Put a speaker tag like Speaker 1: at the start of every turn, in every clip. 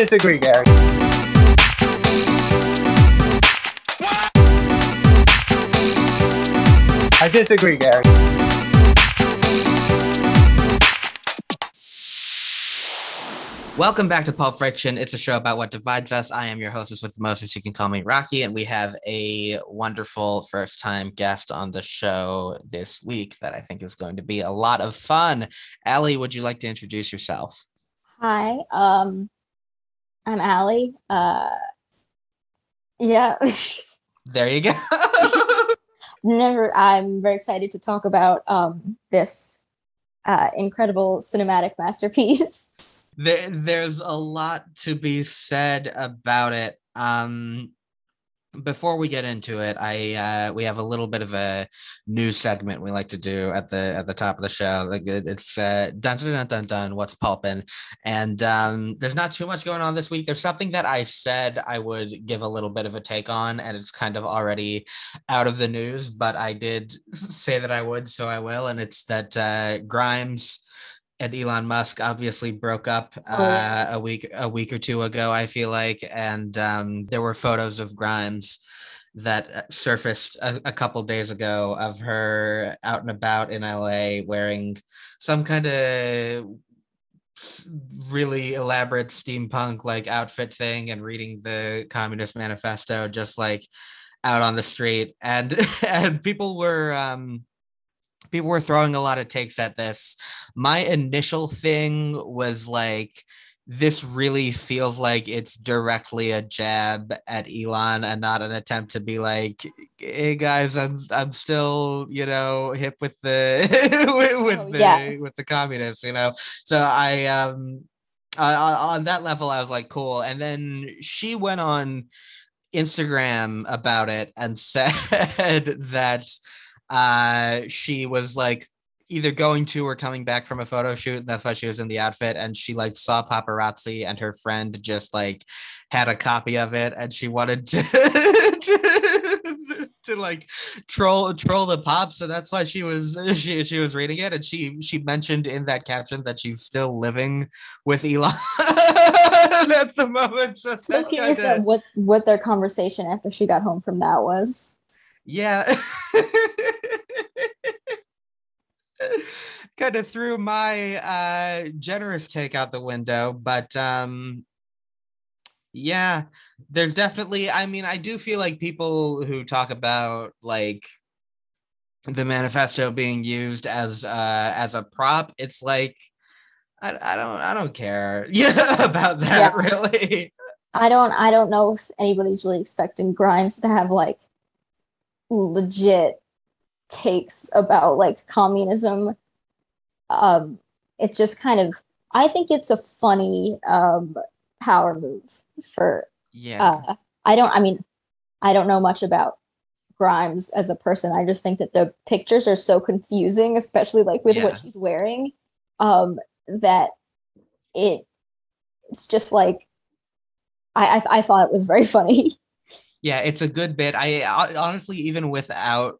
Speaker 1: disagree, Gary. I disagree, Gary.
Speaker 2: Welcome back to Pulp Friction. It's a show about what divides us. I am your hostess with the mostest. You can call me Rocky, and we have a wonderful first time guest on the show this week that I think is going to be a lot of fun. Allie, would you like to introduce yourself?
Speaker 3: Hi, um, I'm Allie. Uh, yeah,
Speaker 2: There you go.
Speaker 3: never. I'm very excited to talk about um, this uh, incredible cinematic masterpiece.
Speaker 2: there, there's a lot to be said about it. Um, before we get into it, I uh, we have a little bit of a news segment we like to do at the at the top of the show. Like it- it's uh, dun dun dun dun dun. What's pulping? And um, there's not too much going on this week. There's something that I said I would give a little bit of a take on, and it's kind of already out of the news. But I did say that I would, so I will. And it's that uh, Grimes and Elon Musk obviously broke up uh,
Speaker 3: Oh,
Speaker 2: a week a week or two ago. I feel like, and um, there were photos of Grimes that uh, surfaced a, a couple days ago of her out and about in LA wearing some kind of really elaborate steampunk like outfit thing and reading the Communist Manifesto just like out on the street and and people were um people were throwing a lot of takes at this. My initial thing was like, this really feels like it's directly a jab at Elon and not an attempt to be like, hey guys, I'm I'm still, you know, hip with the with, with
Speaker 3: Oh,
Speaker 2: the
Speaker 3: yeah.
Speaker 2: with the communists, you know. So I um I- on that level, I was like, cool. And then she went on Instagram about it and said that uh she was like either going to or coming back from a photo shoot and that's why she was in the outfit and she like saw paparazzi and her friend just like had a copy of it and she wanted to to, to like troll troll the pop so that's why she was she she was reading it and she she mentioned in that caption that she's still living with Elon at the moment so
Speaker 3: So curious
Speaker 2: kinda-
Speaker 3: what what their conversation after she got home from that was.
Speaker 2: yeah kind of threw my uh generous take out the window but um yeah there's definitely i mean i do feel like people who talk about like the manifesto being used as uh as a prop it's like i, I don't i don't care yeah about that
Speaker 3: Yeah.
Speaker 2: really
Speaker 3: I don't I don't know if anybody's really expecting Grimes to have like legit takes about like communism. Um it's just kind of I think it's a funny um power move for
Speaker 2: yeah
Speaker 3: uh I don't I mean I don't know much about Grimes as a person. I just think that the pictures are so confusing, especially like with
Speaker 2: Yeah.
Speaker 3: what she's wearing, um, that it it's just like I, I I thought it was very funny.
Speaker 2: Yeah, it's a good bit. I honestly, even without,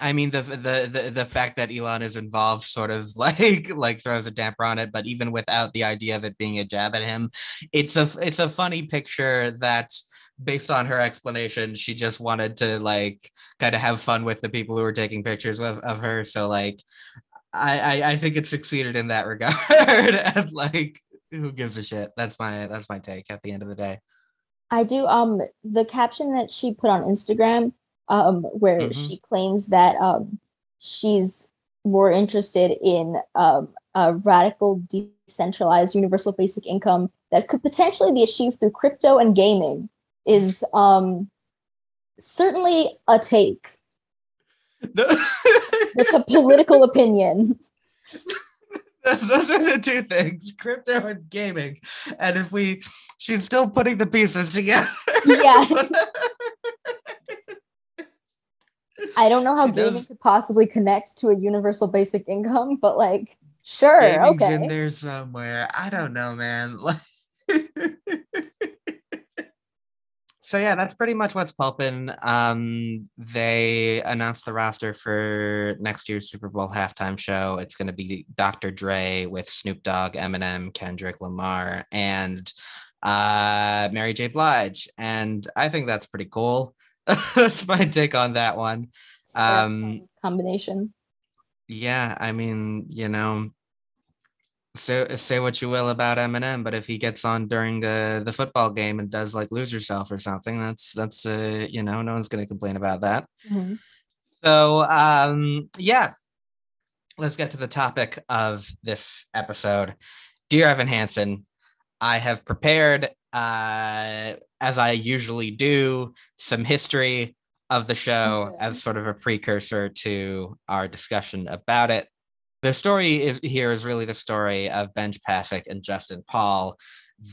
Speaker 2: I mean, the the the the fact that Elon is involved sort of like like throws a damper on it. But even without the idea of it being a jab at him, it's a it's a funny picture that. Based on her explanation, she just wanted to like kind of have fun with the people who were taking pictures of, of her. So like, I, I I think it succeeded in that regard. and like, who gives a shit? That's my that's my take at the end of the day.
Speaker 3: I do um the caption that she put on Instagram, um, where
Speaker 2: Mhm.
Speaker 3: she claims that um she's more interested in um a radical decentralized universal basic income that could potentially be achieved through crypto and gaming is um certainly a take. It's a political opinion.
Speaker 2: Those are the two things crypto and gaming. And if we, she's still putting the pieces together.
Speaker 3: Yeah. I don't know how
Speaker 2: She
Speaker 3: gaming
Speaker 2: does-
Speaker 3: could possibly connect to a universal basic income, but like sure,
Speaker 2: Gaming's
Speaker 3: okay.
Speaker 2: in there somewhere. I don't know, man. So yeah, that's pretty much what's pulping. Um, they announced the roster for next year's Super Bowl halftime show. It's going to be Dr. Dre with Snoop Dogg, Eminem, Kendrick Lamar, and uh, Mary J. Blige. And I think that's pretty cool. that's my take on that one. Um,
Speaker 3: combination.
Speaker 2: Yeah, I mean, you know, so say what you will about Eminem, but if he gets on during the the football game and does like lose yourself or something, that's that's uh, you know, no one's gonna complain about that. Mm-hmm. So um yeah, let's get to the topic of this episode. Dear Evan Hansen, I have prepared uh as I usually do some history of the show as sort of a precursor to our discussion about it the story is here is really the story of Benj Pasek and Justin Paul,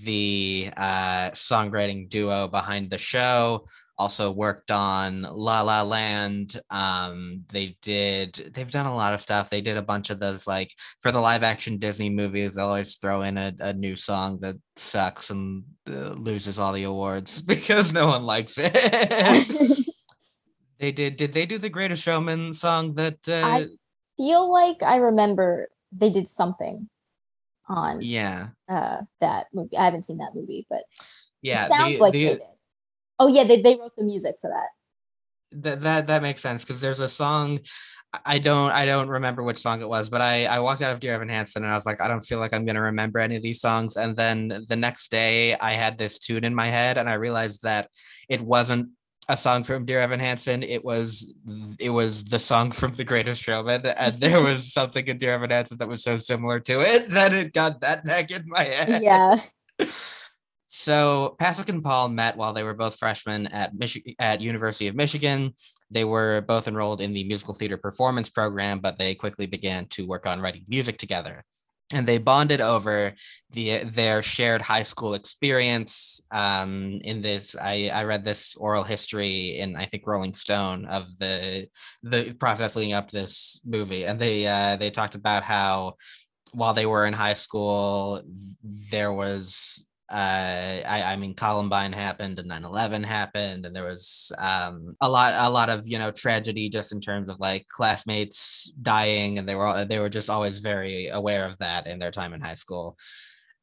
Speaker 2: the uh, songwriting duo behind the show. Also worked on La La Land. Um, they did. They've done a lot of stuff. They did a bunch of those like for the live action Disney movies. They'll always throw in a, a new song that sucks and uh, loses all the awards because no one likes it. they did. Did they do the Greatest Showman song that? Uh, I-
Speaker 3: feel like I remember they did something on
Speaker 2: yeah
Speaker 3: uh that movie. I haven't seen that movie, but
Speaker 2: yeah,
Speaker 3: sounds the, like the, they did. Oh yeah, they, they wrote the music for that.
Speaker 2: That that that makes sense because there's a song I don't I don't remember which song it was, but I I walked out of Dear Evan Hansen and I was like, I don't feel like I'm gonna remember any of these songs. And then the next day I had this tune in my head and I realized that it wasn't a song from Dear Evan Hansen. It was it was the song from The Greatest Showman, and there was something in Dear Evan Hansen that was so similar to it that it got that back in my head.
Speaker 3: Yeah.
Speaker 2: So Pasek and Paul met while they were both freshmen at Michi- at University of Michigan. They were both enrolled in the musical theater performance program, but they quickly began to work on writing music together and they bonded over the their shared high school experience um, in this I, I read this oral history in i think rolling stone of the the process leading up to this movie and they uh, they talked about how while they were in high school there was uh, I, I, mean, Columbine happened and 9/11 happened, and there was um, a lot, a lot of you know tragedy just in terms of like classmates dying, and they were all, they were just always very aware of that in their time in high school.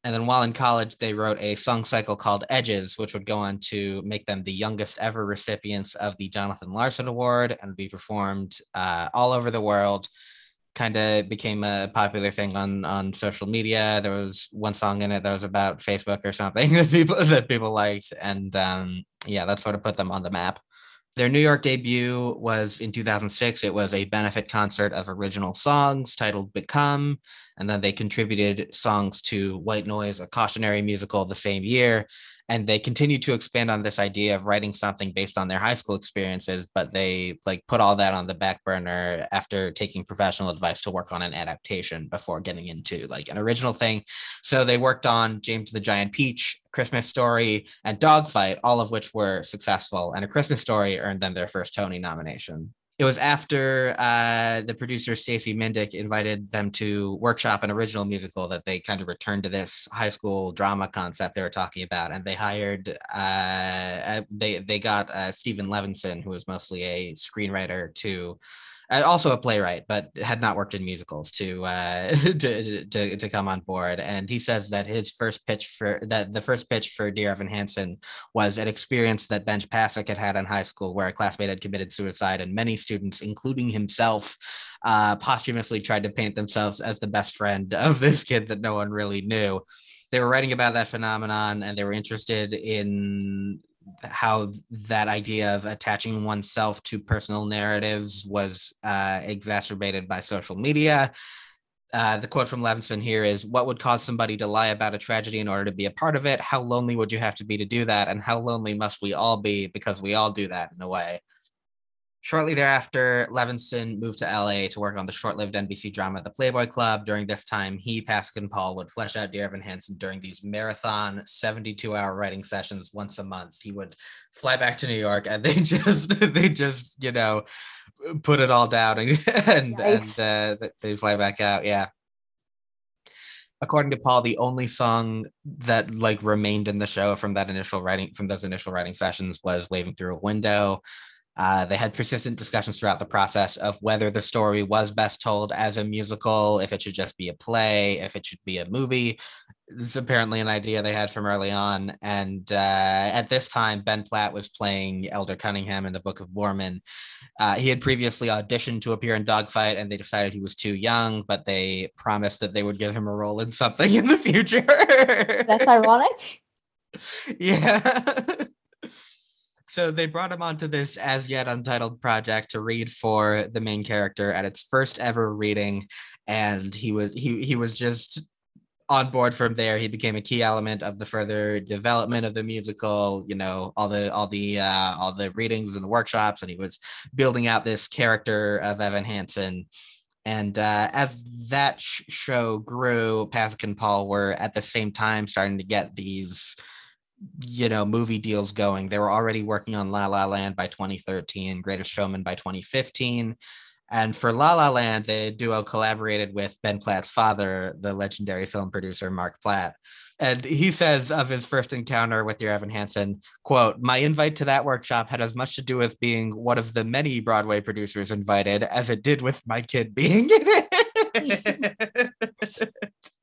Speaker 2: And then while in college, they wrote a song cycle called Edges, which would go on to make them the youngest ever recipients of the Jonathan Larson Award and be performed uh, all over the world kind of became a popular thing on on social media. There was one song in it that was about Facebook or something that people that people liked, and um, yeah, that sort of put them on the map. Their New York debut was in 2006. It was a benefit concert of original songs titled Become. And then they contributed songs to White Noise, a cautionary musical, the same year and they continue to expand on this idea of writing something based on their high school experiences but they like put all that on the back burner after taking professional advice to work on an adaptation before getting into like an original thing. So they worked on james the giant peach christmas story and dogfight all of which were successful and a christmas story earned them their first tony nomination it was after uh, the producer Stacey Mindich invited them to workshop an original musical that they kind of returned to this high school drama concept they were talking about, and they hired uh, uh they they got uh, Steven Levenson, who was mostly a screenwriter, to also a playwright, but had not worked in musicals to, uh, to to to come on board. And he says that his first pitch for that the first pitch for Dear Evan Hansen was an experience that Benj Pasek had had in high school, where a classmate had committed suicide, and many students, including himself, uh, posthumously tried to paint themselves as the best friend of this kid that no one really knew they were writing about that phenomenon and they were interested in how that idea of attaching oneself to personal narratives was uh, exacerbated by social media. Uh, the quote from Levenson here is What would cause somebody to lie about a tragedy in order to be a part of it? How lonely would you have to be to do that? And how lonely must we all be because we all do that in a way? Shortly thereafter, Levenson moved to LA to work on the short lived NBC drama The Playboy Club. During this time, he, Pasek, and Paul would flesh out Dear Evan Hansen during these marathon 72 hour writing sessions once a month. He would fly back to New York and they just, they just, you know, put it all down and, and, and uh, they fly back out. Yeah. according to Paul, the only song that like remained in the show from that initial writing from those initial writing sessions was "Waving Through a Window." Uh, they had persistent discussions throughout the process of whether the story was best told as a musical, if it should just be a play, if it should be a movie. This is apparently an idea they had from early on. And uh, at this time, Ben Platt was playing Elder Cunningham in the Book of Mormon. Uh, he had previously auditioned to appear in Dogfight, and they decided he was too young, but they promised that they would give him a role in something in the future.
Speaker 3: That's ironic.
Speaker 2: Yeah. so they brought him onto this as yet untitled project to read for the main character at its first ever reading and he was he he was just on board from there. He became a key element of the further development of the musical you know all the all the uh all the readings and the workshops and he was building out this character of evan hansen. And uh, as that sh- show grew pasek and paul were at the same time starting to get these you know movie deals going. They were already working on la la land by 2013 greatest showman by 2015 and for la la land the duo collaborated with ben platt's father the legendary film producer mark platt. And he says of his first encounter with your evan hansen quote my invite to that workshop had as much to do with being one of the many broadway producers invited as it did with my kid being in it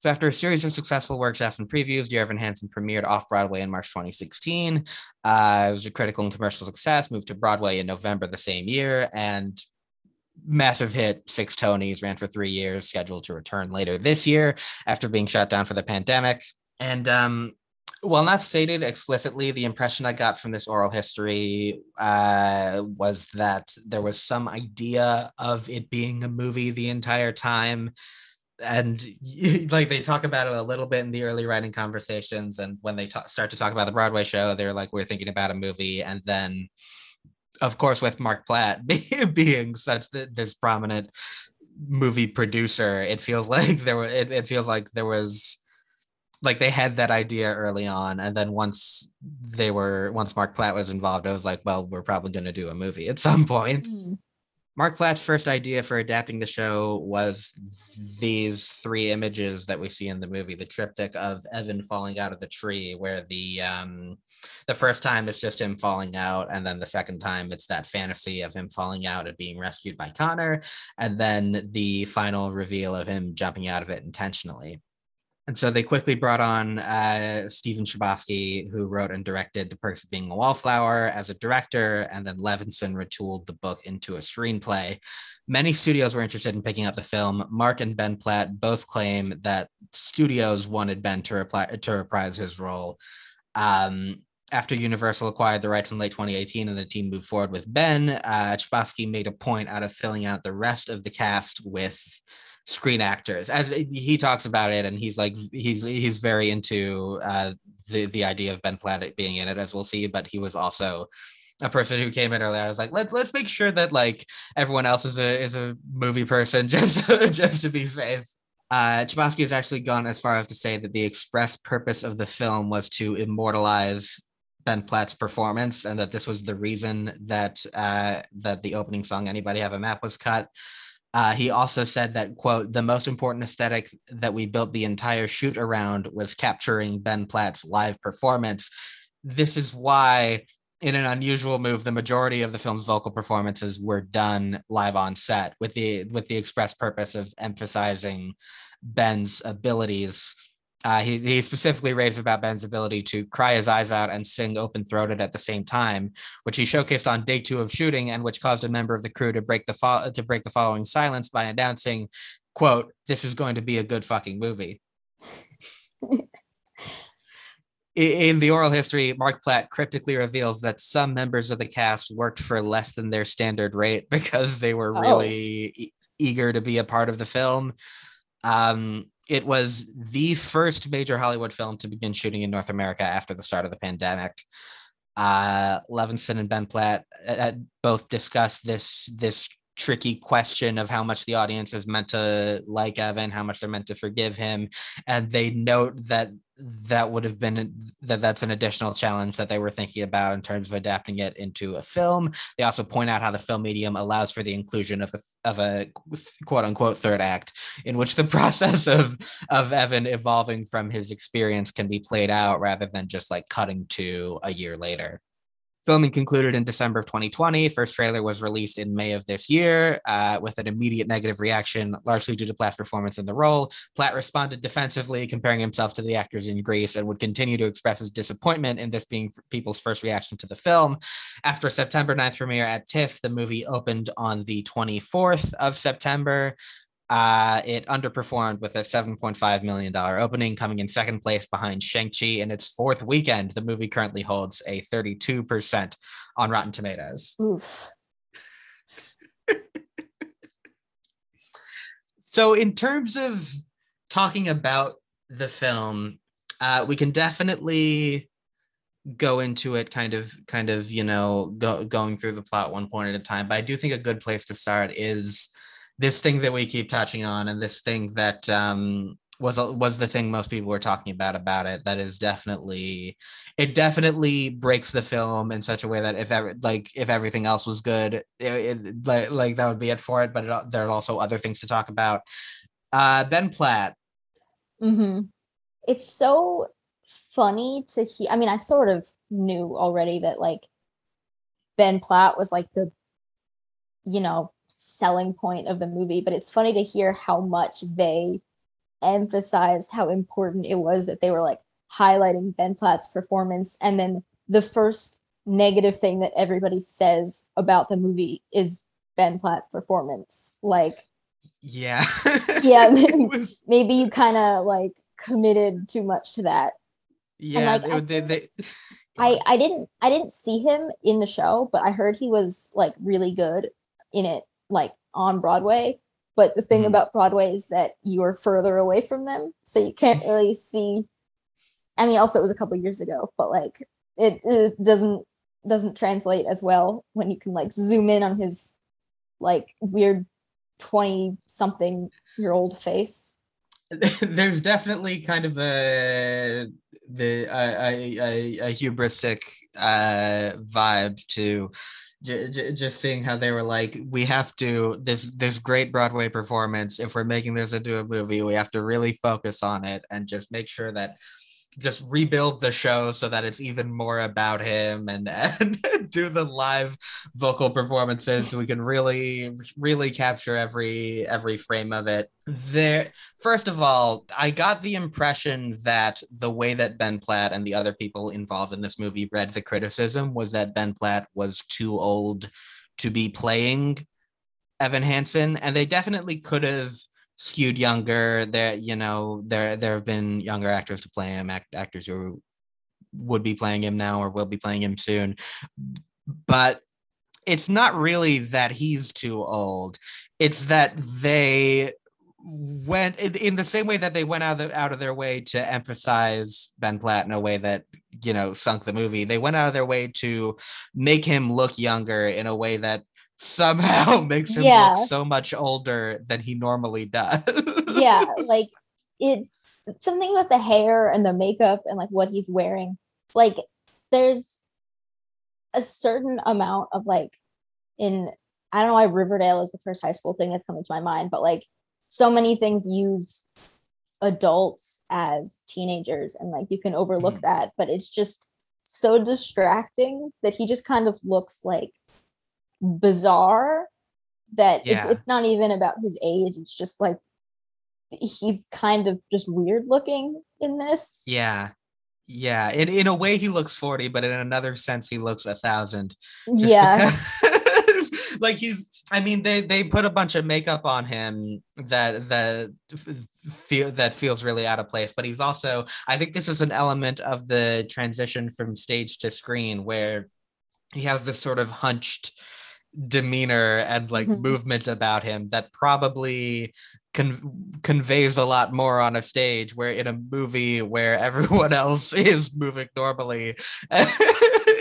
Speaker 2: So after a series of successful workshops and previews, Dear Evan Hansen premiered off-Broadway in March 2016. Uh, it was a critical and commercial success, moved to Broadway in November the same year, and massive hit, six Tonys, ran for three years, scheduled to return later this year after being shut down for the pandemic. And um, while not stated explicitly, the impression I got from this oral history uh, was that there was some idea of it being a movie the entire time and like they talk about it a little bit in the early writing conversations and when they ta- start to talk about the broadway show they're like we're thinking about a movie and then of course with mark platt being such th- this prominent movie producer it feels like there were it, it feels like there was like they had that idea early on and then once they were once mark platt was involved i was like well we're probably going to do a movie at some point mm. Mark Platt's first idea for adapting the show was these three images that we see in the movie: the triptych of Evan falling out of the tree, where the um, the first time it's just him falling out, and then the second time it's that fantasy of him falling out and being rescued by Connor, and then the final reveal of him jumping out of it intentionally. And so they quickly brought on uh, Stephen Chbosky, who wrote and directed The Perks of Being a Wallflower as a director, and then Levenson retooled the book into a screenplay. Many studios were interested in picking up the film. Mark and Ben Platt both claim that studios wanted Ben to, reply, to reprise his role. Um, after Universal acquired the rights in late 2018 and the team moved forward with Ben, uh, Chbosky made a point out of filling out the rest of the cast with screen actors as he talks about it and he's like he's he's very into uh the the idea of ben platt being in it as we'll see but he was also a person who came in earlier. I was like, let, let's make sure that like everyone else is a is a movie person just just to be safe. Uh, has actually gone as far as to say that the express purpose of the film was to immortalize Ben Platt's performance, and that this was the reason that uh, that the opening song "Anybody Have a Map" was cut. Uh, he also said that, quote, the most important aesthetic that we built the entire shoot around was capturing Ben Platt's live performance. This is why, in an unusual move, the majority of the film's vocal performances were done live on set with the with the express purpose of emphasizing Ben's abilities uh, he, he specifically raves about Ben's ability to cry his eyes out and sing open throated at the same time, which he showcased on day two of shooting, and which caused a member of the crew to break the fo- to break the following silence by announcing, "quote This is going to be a good fucking movie." in the oral history, Mark Platt cryptically reveals that some members of the cast worked for less than their standard rate because they were oh. really oh. e- eager to be a part of the film. Um, it was the first major Hollywood film to begin shooting in North America after the start of the pandemic. Uh, Levenson and Ben Platt uh, uh both discussed this this tricky question of how much the audience is meant to like Evan, how much they're meant to forgive him, and they note that that would have been that that's an additional challenge that they were thinking about in terms of adapting it into a film. They also point out how the film medium allows for the inclusion of a, of a quote unquote third act in which the process of of Evan evolving from his experience can be played out rather than just like cutting to a year later. Filming concluded in December of 2020. First trailer was released in May of this year uh, with an immediate negative reaction, largely due to Platt's performance in the role. Platt responded defensively, comparing himself to the actors in Grease, and would continue to express his disappointment in this being people's first reaction to the film. After September 9th premiere at TIFF, the movie opened on the 24th of September. Uh, it underperformed with a $7.5 million opening, coming in second place behind Shang-Chi in its fourth weekend. The movie currently holds a 32% on Rotten Tomatoes.
Speaker 3: Oof.
Speaker 2: so, in terms of talking about the film, uh, we can definitely go into it kind of kind of you know go, going through the plot one point at a time but i do think a good place to start is this thing that we keep touching on and this thing that um, was was the thing most people were talking about about it that is definitely it definitely breaks the film in such a way that if ever like if everything else was good it, it, like, like that would be it for it but it, there are also other things to talk about uh ben platt
Speaker 3: mm-hmm. it's so funny to hear i mean i sort of knew already that like ben platt was like the you know selling point of the movie, but it's funny to hear how much they emphasized how important it was that they were like highlighting Ben Platt's performance. And then the first negative thing that everybody says about the movie is Ben Platt's performance. Like,
Speaker 2: yeah.
Speaker 3: yeah, maybe, was... maybe you kind of like committed too much to that.
Speaker 2: Yeah, and, like, they, I, they,
Speaker 3: I, I didn't I didn't see him in the show, but I heard he was like really good in it like on Broadway. But the thing mm. about Broadway is that you are further away from them, so you can't really see. I mean, also it was a couple years ago, but like it, it doesn't doesn't translate as well when you can like zoom in on his like weird 20 something year old face
Speaker 2: there's definitely kind of a the a, a, a hubristic uh vibe to j- j- just seeing how they were like, we have to this this great Broadway performance. If we're making this into a movie, we have to really focus on it and just make sure that just rebuild the show so that it's even more about him and and do the live vocal performances so we can really really capture every every frame of it. There first of all i got the impression that the way that ben platt and the other people involved in this movie read the criticism was that ben platt was too old to be playing evan hansen and they definitely could have skewed younger. There, you know, there there have been younger actors to play him, act, actors who would be playing him now or will be playing him soon. But it's not really that he's too old. It's that they went in, the same way that they went out of, out of their way to emphasize Ben Platt in a way that you know sunk the movie. They went out of their way to make him look younger in a way that somehow makes him yeah. look so much older than he normally does.
Speaker 3: yeah, like it's something with the hair and the makeup and like what he's wearing. Like there's a certain amount of like in I don't know why Riverdale is the first high school thing that's coming to my mind, but like so many things use adults as teenagers and like you can overlook mm-hmm. that, but it's just so distracting that he just kind of looks like bizarre that yeah. it's it's not even about his age. It's just like he's kind of just weird looking in this.
Speaker 2: Yeah. Yeah. In, in a way he looks 40 but in another sense he looks a thousand.
Speaker 3: Yeah.
Speaker 2: like he's i mean they they put a bunch of makeup on him that that feel that feels really out of place. But he's also i think this is an element of the transition from stage to screen where he has this sort of hunched demeanor and like mm-hmm. movement about him that probably con- conveys a lot more on a stage where in a movie where everyone else is moving normally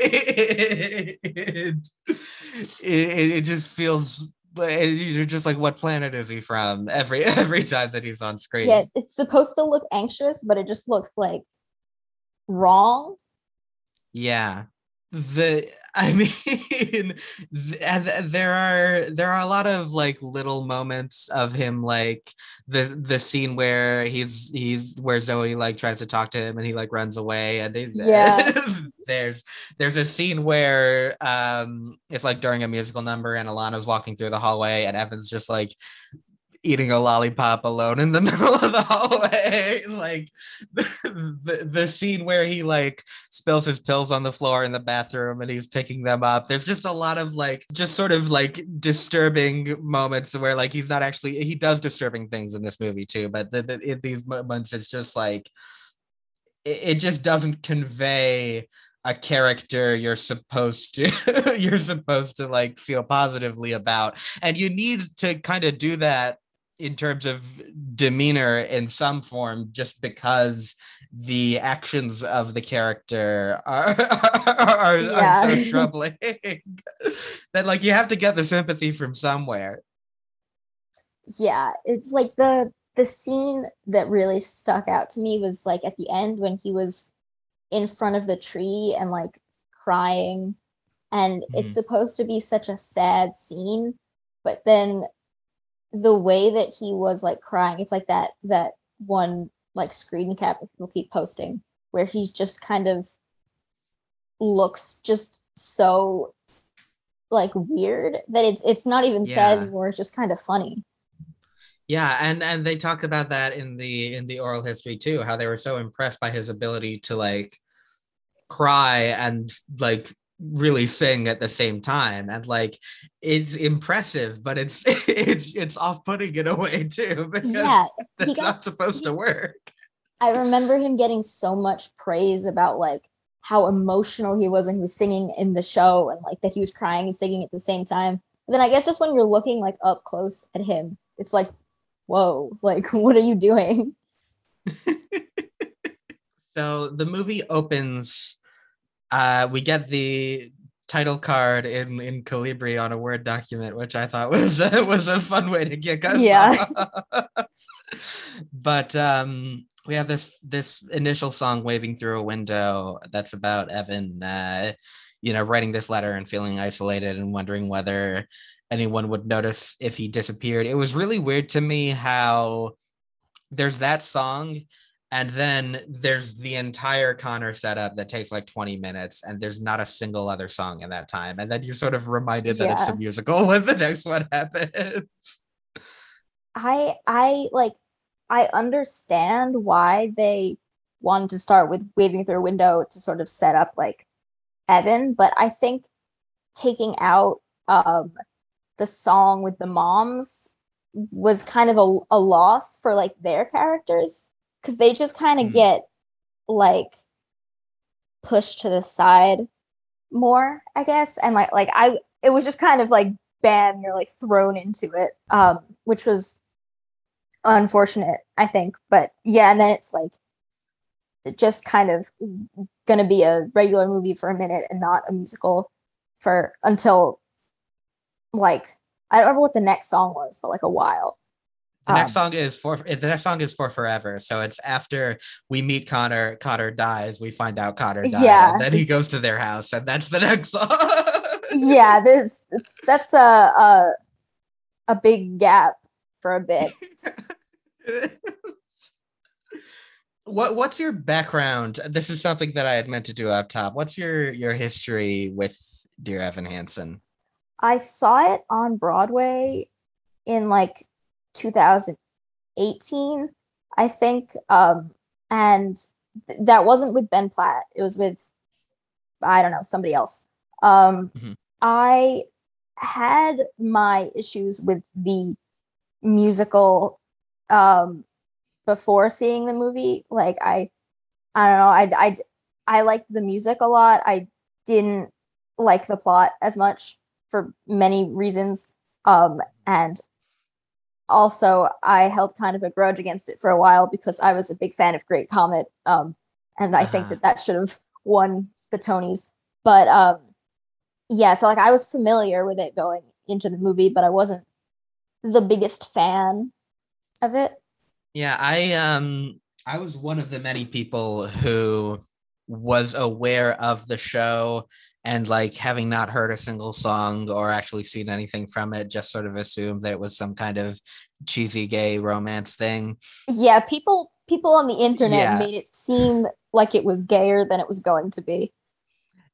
Speaker 2: it, it, it, it just feels you're just like, what planet is he from? Every every time that he's on screen.
Speaker 3: Yeah, it's supposed to look anxious, but it just looks like wrong.
Speaker 2: Yeah, the i mean th- there are there are a lot of like little moments of him like the the scene where he's he's where zoe like tries to talk to him and he like runs away and he,
Speaker 3: yeah.
Speaker 2: there's there's a scene where um it's like during a musical number and alana's walking through the hallway and evan's just like eating a lollipop alone in the middle of the hallway. Like the, the, the, scene where he like spills his pills on the floor in the bathroom and he's picking them up. There's just a lot of like just sort of like disturbing moments where like he's not actually he does disturbing things in this movie too but the, the, in these moments it's just like it, it just doesn't convey a character you're supposed to you're supposed to like feel positively about. And you need to kind of do that in terms of demeanor in some form just because the actions of the character are are, yeah. are so troubling that like you have to get the sympathy from somewhere
Speaker 3: yeah it's like the the scene that really stuck out to me was like at the end when he was in front of the tree and like crying and mm-hmm. it's supposed to be such a sad scene but then the way that he was like crying it's like that that one like screen cap people keep posting where he's just kind of looks just so like weird that it's it's not even yeah. sad anymore it's just kind of funny
Speaker 2: yeah and and they talk about that in the in the oral history too how they were so impressed by his ability to like cry and like really sing at the same time and like it's impressive but it's it's it's off-putting in a way too because yeah, that's got, not supposed he, to work.
Speaker 3: I remember him getting so much praise about like how emotional he was when he was singing in the show and like that he was crying and singing at the same time. But then i guess just when you're looking like up close at him it's like whoa like what are you doing?
Speaker 2: So the movie opens uh, we get the title card in in Calibri on a Word document, which I thought was a, was a fun way to get us
Speaker 3: yeah.
Speaker 2: but um, we have this this initial song "Waving Through a Window" that's about Evan, uh, you know, writing this letter and feeling isolated and wondering whether anyone would notice if he disappeared. It was really weird to me how there's that song and then there's the entire Connor setup that takes like 20 minutes, and there's not a single other song in that time. And then you're sort of reminded that yeah. it's a musical when the next one happens.
Speaker 3: I I like I understand why they wanted to start with waving through a window to sort of set up like Evan, but I think taking out um the song with the moms was kind of a, a loss for like their characters because they just kind of mm. get like pushed to the side more, I guess. And like like I it was just kind of like bam, you're like thrown into it. Um, which was unfortunate, I think. But yeah, and then it's like just kind of gonna be a regular movie for a minute and not a musical for until like I don't remember what the next song was, but like a while.
Speaker 2: The next um, song is for the next song is for forever. So it's after we meet Connor, Connor dies, we find out Connor died, yeah. then he goes to their house, and that's the next song.
Speaker 3: yeah, this that's a, a a big gap for a bit.
Speaker 2: what what's your background? This is something that I had meant to do up top. What's your your history with Dear Evan Hansen?
Speaker 3: I saw it on Broadway in like 2018, I think. Um, and th- that wasn't with Ben Platt. It was with, I don't know, somebody else. Um, mm-hmm. I had my issues with the musical um, before seeing the movie. Like I, I don't know. I, I, I liked the music a lot. I didn't like the plot as much for many reasons. Um, and also I held kind of a grudge against it for a while because I was a big fan of Great Comet, um, and I uh-huh. think that that should have won the Tonys. But um, yeah, so like I was familiar with it going into the movie, but I wasn't the biggest fan of it.
Speaker 2: Yeah, I um I was one of the many people who was aware of the show and like having not heard a single song or actually seen anything from it just sort of assumed that it was some kind of cheesy gay romance thing
Speaker 3: Yeah, people people on the internet
Speaker 2: Yeah.
Speaker 3: made it seem like it was gayer than it was going to be.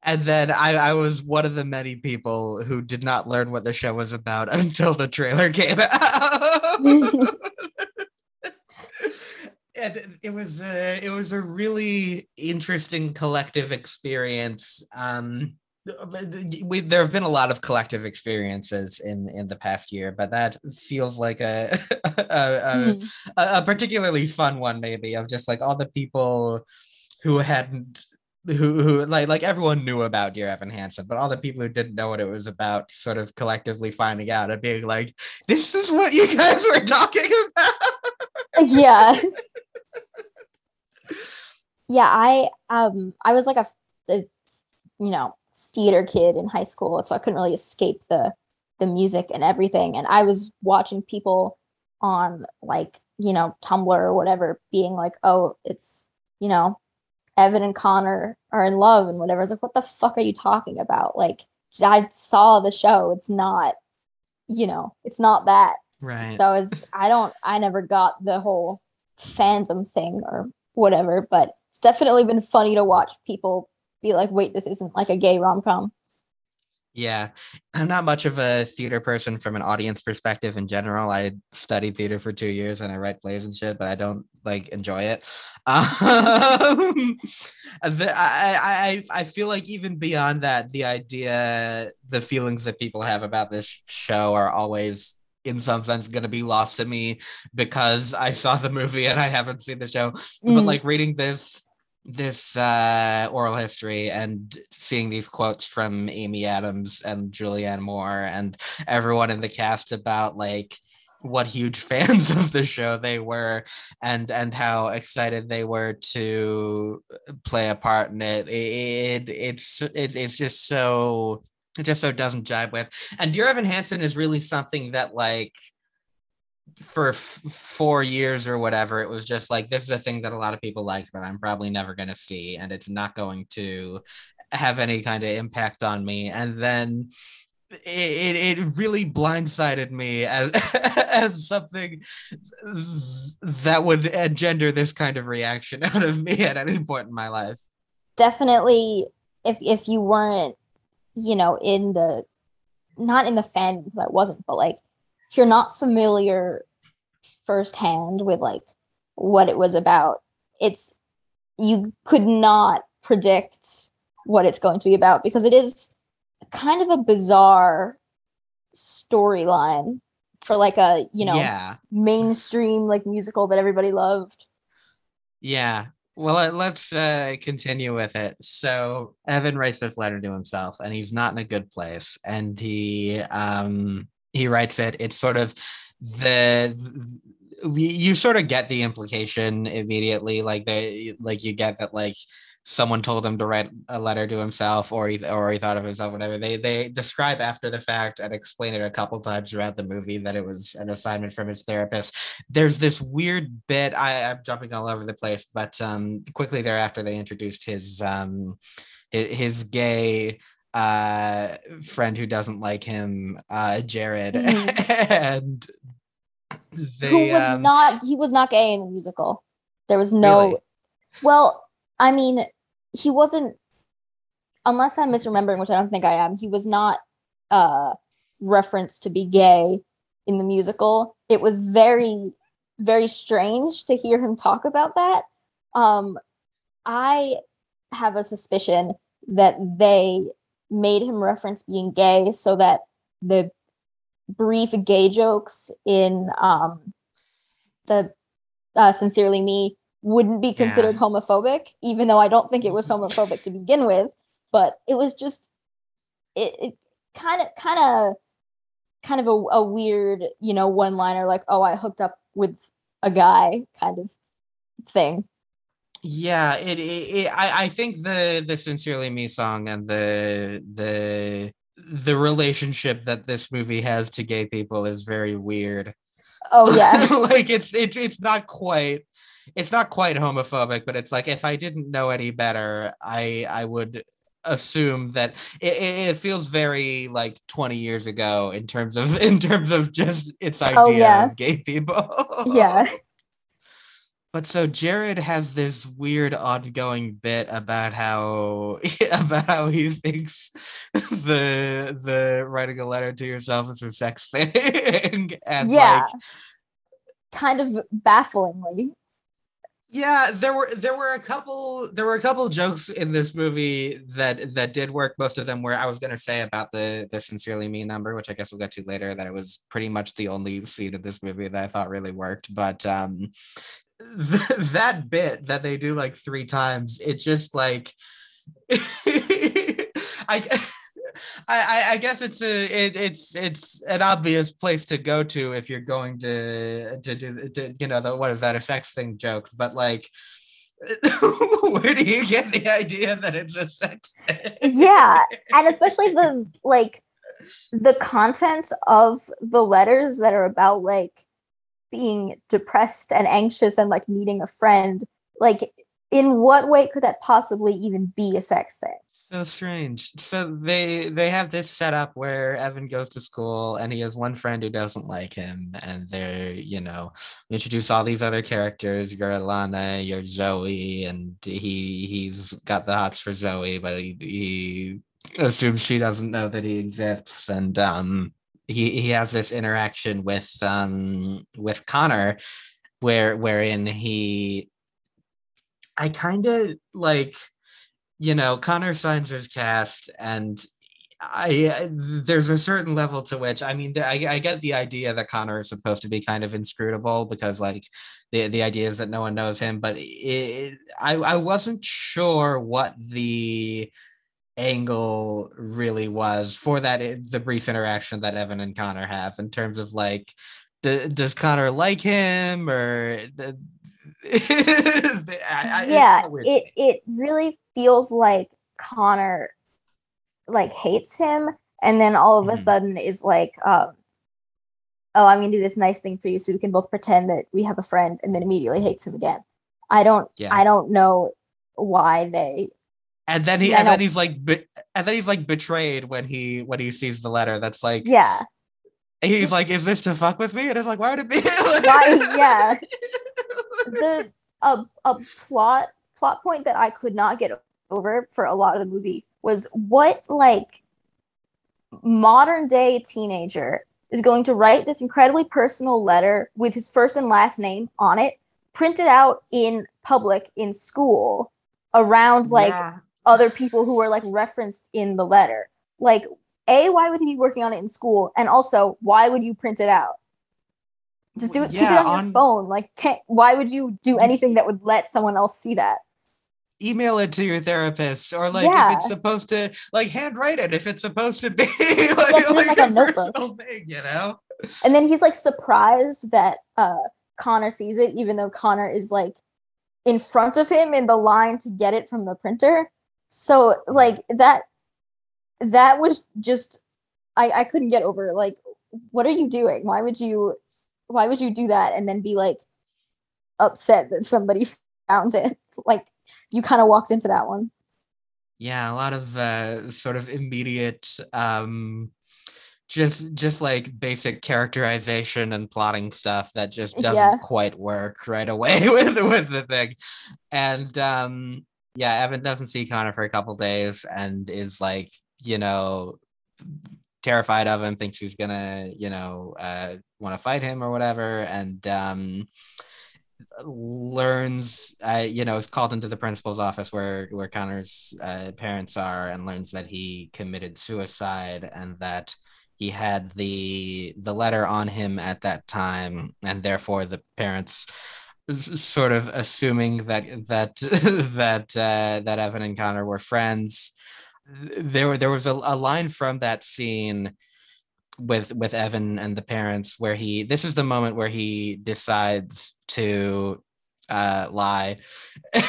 Speaker 2: and then I, I was one of the many people who did not learn what the show was about until the trailer came out and it was a, it was a really interesting collective experience um we, there have been a lot of collective experiences in in the past year but that feels like a a, a,
Speaker 3: Mhm.
Speaker 2: a, a particularly fun one maybe of just like all the people who hadn't who who like like everyone knew about Dear Evan Hansen, but all the people who didn't know what it was about sort of collectively finding out and being like, this is what you guys were talking about.
Speaker 3: yeah. yeah, I um I was like a, a you know, theater kid in high school, so I couldn't really escape the the music and everything. And I was watching people on like, you know, Tumblr or whatever being like, "Oh, it's, you know, Evan and Connor are in love and whatever." I was like, "What the fuck are you talking about?" Like I saw the show. It's not, you know, it's not that.
Speaker 2: Right.
Speaker 3: So it's I don't I never got the whole fandom thing or whatever, but it's definitely been funny to watch people be like, wait, this isn't like a gay rom com.
Speaker 2: Yeah, I'm not much of a theater person from an audience perspective in general. I studied theater for two years and I write plays and shit, but I don't like enjoy it. Um, the, I, I I feel like even beyond that, the idea, the feelings that people have about this show are always in some sense going to be lost to me because I saw the movie and I haven't seen the show. But
Speaker 3: Mm.
Speaker 2: like reading this this uh, oral history and seeing these quotes from Amy Adams and Julianne Moore and everyone in the cast about like what huge fans of the show they were and and how excited they were to play a part in it. It, it it's it's it's just so it just so doesn't jibe with. And dear evan hansen is really something that like for f- four years or whatever, it was just like this is a thing that a lot of people like that I'm probably never going to see, and it's not going to have any kind of impact on me. And then it, it, it really blindsided me as as something that would engender this kind of reaction out of me at any point in my life.
Speaker 3: Definitely if if you weren't, you know, in the not in the fan that wasn't, but like if you're not familiar firsthand with like what it was about, it's you could not predict what it's going to be about because it is kind of a bizarre storyline for like a you know
Speaker 2: yeah,
Speaker 3: mainstream like musical that everybody loved
Speaker 2: Yeah. Well, let's uh, continue with it. So Evan writes this letter to himself, and he's not in a good place. And he um, he writes it. It's sort of the you sort of get the implication immediately, like they like you get that like someone told him to write a letter to himself, or he or he thought of himself, whatever. They they describe after the fact and explain it a couple times throughout the movie that it was an assignment from his therapist there's this weird bit I, i'm jumping all over the place but um quickly thereafter they introduced his um his, his gay uh friend who doesn't like him uh jared
Speaker 3: Mhm.
Speaker 2: and
Speaker 3: who was
Speaker 2: um
Speaker 3: not he was not gay in the musical there was no
Speaker 2: Really?
Speaker 3: well i mean he wasn't unless i'm misremembering which i don't think i am he was not uh referenced to be gay in the musical it was very very strange to hear him talk about that um i have a suspicion that they made him reference being gay so that the brief gay jokes in um the uh, sincerely me wouldn't be considered
Speaker 2: Yeah.
Speaker 3: homophobic even though i don't think it was homophobic to begin with but it was just it, it kind of kind of kind of a, a weird you know one liner like oh i hooked up with a guy kind of thing
Speaker 2: yeah it, it, it I, I think the the sincerely me song and the the the relationship that this movie has to gay people is very weird.
Speaker 3: Oh yeah.
Speaker 2: like it's it's it's not quite it's not quite homophobic, but it's like if I didn't know any better, I I would assume that it, it feels very like 20 years ago in terms of in terms of just its oh, idea
Speaker 3: Oh, yeah.
Speaker 2: of gay people.
Speaker 3: yeah.
Speaker 2: But so Jared has this weird ongoing bit about how about how he thinks the the writing a letter to yourself is a sex thing. and
Speaker 3: Yeah.
Speaker 2: like
Speaker 3: Kind of bafflingly.
Speaker 2: yeah, there were there were a couple there were a couple jokes in this movie that that did work. Most of them were I was gonna say about the the sincerely me number, which I guess we'll get to later, that it was pretty much the only scene of this movie that I thought really worked. But um th- that bit that they do like three times, it just like I, I I guess it's a it, it's it's an obvious place to go to if you're going to to do to, you know the what is that a sex thing joke, but like where do you get the idea that it's a sex thing?
Speaker 3: Yeah. And especially the like the content of the letters that are about like being depressed and anxious and like needing a friend. Like in what way could that possibly even be a sex thing?
Speaker 2: so strange so they they have this setup where evan goes to school and he has one friend who doesn't like him and they're you know introduce all these other characters you're alana you're zoe and he he's got the hots for zoe but he he assumes she doesn't know that he exists and um he he has this interaction with um with connor where wherein he i kind of like you know, Connor signs his cast, and I there's a certain level to which I mean, I, I get the idea that Connor is supposed to be kind of inscrutable because like the the idea is that no one knows him, but it, I I wasn't sure what the angle really was for that the brief interaction that Evan and Connor have in terms of like d- does Connor like him or the, I- I-
Speaker 3: yeah, it it really feels like Connor like hates him and then all of a
Speaker 2: Mhm.
Speaker 3: sudden is like um oh i'm gonna do this nice thing for you so we can both pretend that we have a friend and then immediately hates him again i don't
Speaker 2: Yeah.
Speaker 3: i don't know why they
Speaker 2: and then he
Speaker 3: Yeah,
Speaker 2: and
Speaker 3: no.
Speaker 2: then he's like be- and then he's like betrayed when he when he sees the letter that's like
Speaker 3: yeah
Speaker 2: he's like is this to fuck with me and it's like why would it be
Speaker 3: Why- yeah. the a, a plot plot point that i could not get over for a lot of the movie was what like modern day teenager is going to write this incredibly personal letter with his first and last name on it printed out in public in school around like
Speaker 2: Yeah.
Speaker 3: Other people who were like referenced in the letter. Like a why would he be working on it in school? And also why would you print it out? Just do it keep it
Speaker 2: Yeah,
Speaker 3: on,
Speaker 2: on-
Speaker 3: your phone. Like can't why would you do anything that would let someone else see that?
Speaker 2: Email it to your therapist or like
Speaker 3: Yeah.
Speaker 2: if it's supposed to like handwrite it if it's supposed to be like,
Speaker 3: in,
Speaker 2: like
Speaker 3: like,
Speaker 2: a,
Speaker 3: a
Speaker 2: personal thing you know?
Speaker 3: And then he's like surprised that uh connor sees it even though connor is like in front of him in the line to get it from the printer so like that that was just i i couldn't get over like what are you doing? Why would you why would you do that and then be like upset that somebody found it? Like you kind of walked into that one.
Speaker 2: Yeah a lot of uh sort of immediate um just just like basic characterization and plotting stuff that just doesn't
Speaker 3: Yeah.
Speaker 2: quite work right away with with the thing. And um yeah evan doesn't see connor for a couple days and is like you know terrified of him thinks he's gonna you know uh want to fight him or whatever. And um learns uh, you know is called into the principal's office where where connor's uh, parents are and learns that he committed suicide and that he had the the letter on him at that time. And therefore the parents sort of assuming that that that uh, that evan and connor were friends. There there was a, a line from that scene with with Evan and the parents where he this is the moment where he decides to uh lie.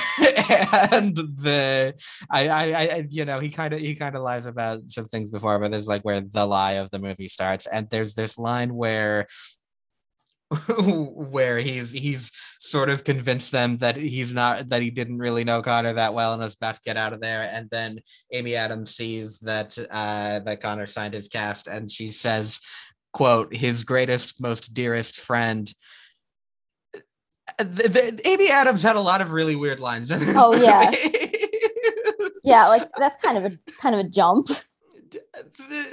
Speaker 2: And the I, I i you know he kind of he kind of lies about some things before but there's like where the lie of the movie starts. And there's this line where where he's he's sort of convinced them that he's not that he didn't really know Connor that well and is about to get out of there. And then Amy Adams sees that uh, that Connor signed his cast, and she says, "quote His greatest, most dearest friend." The, the, Amy Adams had a lot of really weird lines.
Speaker 3: oh movie. yeah, yeah, like that's kind of a kind of a jump. The,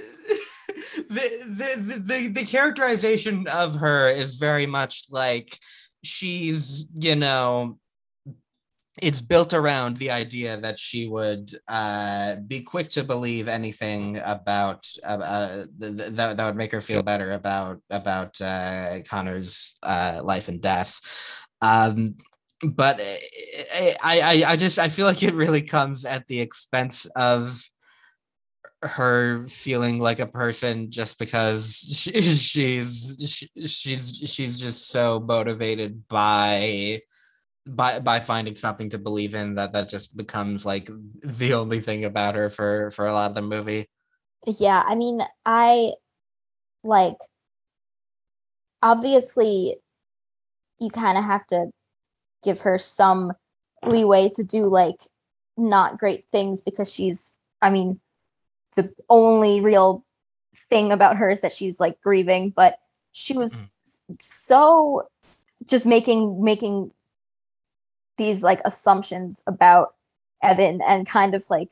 Speaker 2: the, the the the characterization of her is very much like she's you know it's built around the idea that she would uh, be quick to believe anything about uh, uh, that, that would make her feel better about about uh, Connor's uh, life and death. Um, but I, I I just I feel like it really comes at the expense of her feeling like a person just because she, she's she, she's she's just so motivated by by by finding something to believe in that that just becomes like the only thing about her for for a lot of the movie.
Speaker 3: Yeah i mean i like obviously you kind of have to give her some leeway to do like not great things because she's i mean the only real thing about her is that she's like grieving, but she was mm. so just making making these like assumptions about Evan and kind of like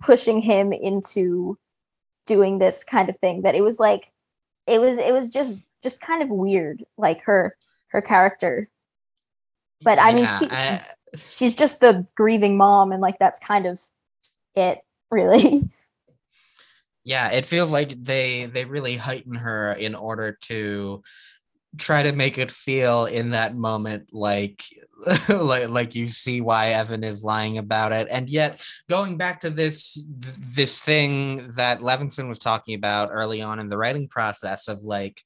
Speaker 3: pushing him into doing this kind of thing that it was like it was it was just just kind of weird like her her character but i mean she, I... she, she's just the grieving mom and like that's kind of it really
Speaker 2: yeah it feels like they they really heighten her in order to try to make it feel in that moment like like like you see why Evan is lying about it. And yet going back to this this thing that Levenson was talking about early on in the writing process of like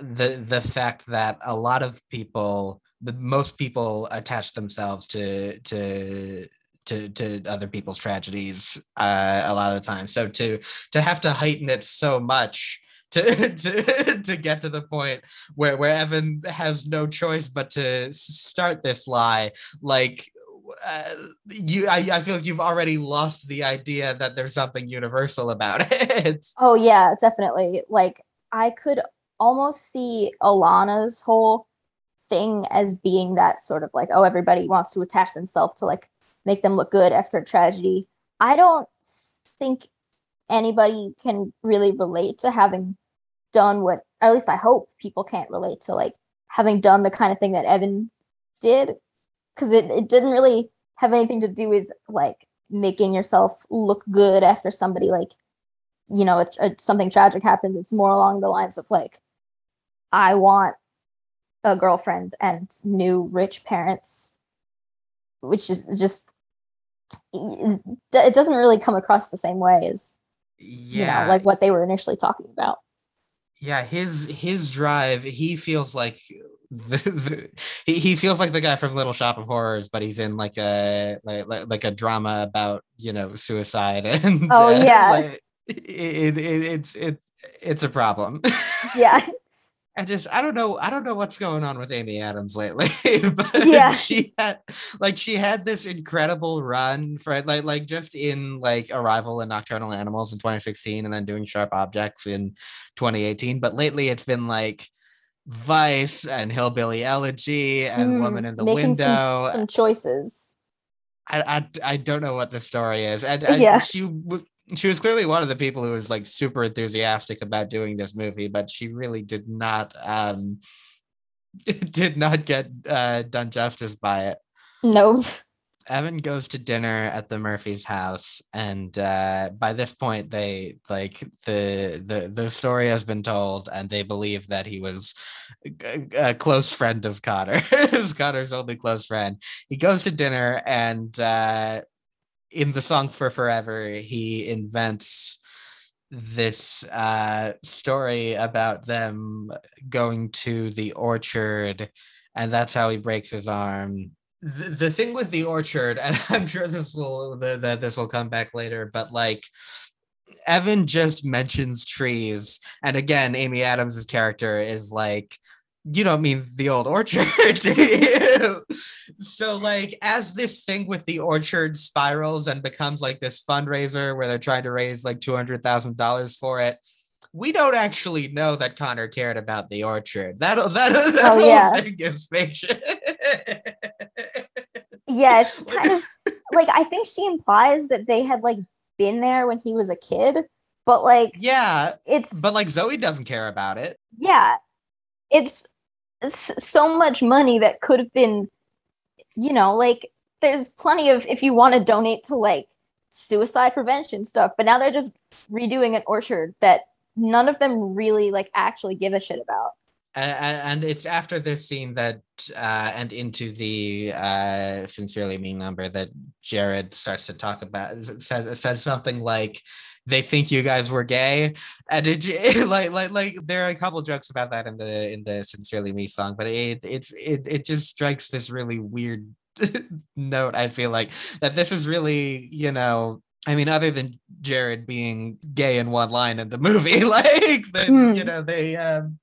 Speaker 2: the the fact that a lot of people most people attach themselves to to to to other people's tragedies uh, a lot of the time. So to to have to heighten it so much to to to get to the point where where Evan has no choice but to start this lie, like uh, you I, I feel like you've already lost the idea that there's something universal about it.
Speaker 3: Oh yeah, definitely. Like I could almost see Alana's whole thing as being that sort of like, oh, everybody wants to attach themselves to like make them look good after a tragedy. I don't think anybody can really relate to having done what, at least I hope people can't relate to like having done the kind of thing that Evan did. Cause it, it didn't really have anything to do with like making yourself look good after somebody like, you know, a, a, something tragic happens It's more along the lines of like, I want a girlfriend and new rich parents, which is just it doesn't really come across the same way as yeah you know, like what they were initially talking about.
Speaker 2: Yeah his his drive he feels like the, the, he, he feels like the guy from little shop of horrors but he's in like a like, like a drama about you know suicide and
Speaker 3: oh uh, yeah. like,
Speaker 2: it, it, it's it's it's a problem.
Speaker 3: Yeah
Speaker 2: I just I don't know I don't know what's going on with Amy Adams lately, but yeah. she had like she had this incredible run for like like just in like Arrival and Nocturnal Animals in 2016, and then doing Sharp Objects in 2018. But lately, it's been like Vice and Hillbilly Elegy and mm, Woman in the Window.
Speaker 3: Some, some choices.
Speaker 2: I, I I don't know what the story is, and, and yeah. she she was clearly one of the people who was like super enthusiastic about doing this movie, but she really did not um did not get uh done justice by it.
Speaker 3: Nope.
Speaker 2: Evan goes to dinner at the Murphy's house, and uh, by this point, they like the the the story has been told, and they believe that he was a, a close friend of Connor. Connor's only close friend. He goes to dinner, and uh, in the song for forever he invents this uh, story about them going to the orchard and that's how he breaks his arm. The, the thing with the orchard, and I'm sure this will that this will come back later, but like Evan just mentions trees, and again, Amy Adams' character is like, you don't mean the old orchard, do you? So, like, as this thing with the orchard spirals and becomes like this fundraiser where they're trying to raise like two hundred thousand dollars for it, we don't actually know that Connor cared about the orchard. That that, that
Speaker 3: Oh,
Speaker 2: whole
Speaker 3: yeah.
Speaker 2: thing is fiction.
Speaker 3: Yeah, it's kind of like I think she implies that they had like been there when he was a kid, but like
Speaker 2: yeah,
Speaker 3: it's
Speaker 2: but like Zoe doesn't care about it.
Speaker 3: yeah, it's so much money that could have been, you know, like there's plenty of if you want to donate to like suicide prevention stuff, but now they're just redoing an orchard that none of them really like actually give a shit about.
Speaker 2: and, and it's after this scene that uh and into the uh sincerely me number that jared starts to talk about says says something like they think you guys were gay and it, like like like there are a couple jokes about that in the in the sincerely me song but it it's it, it just strikes this really weird note i feel like that this is really you know I mean, other than Jared being gay in one line in the movie, like the,
Speaker 3: Hmm.
Speaker 2: you know, they um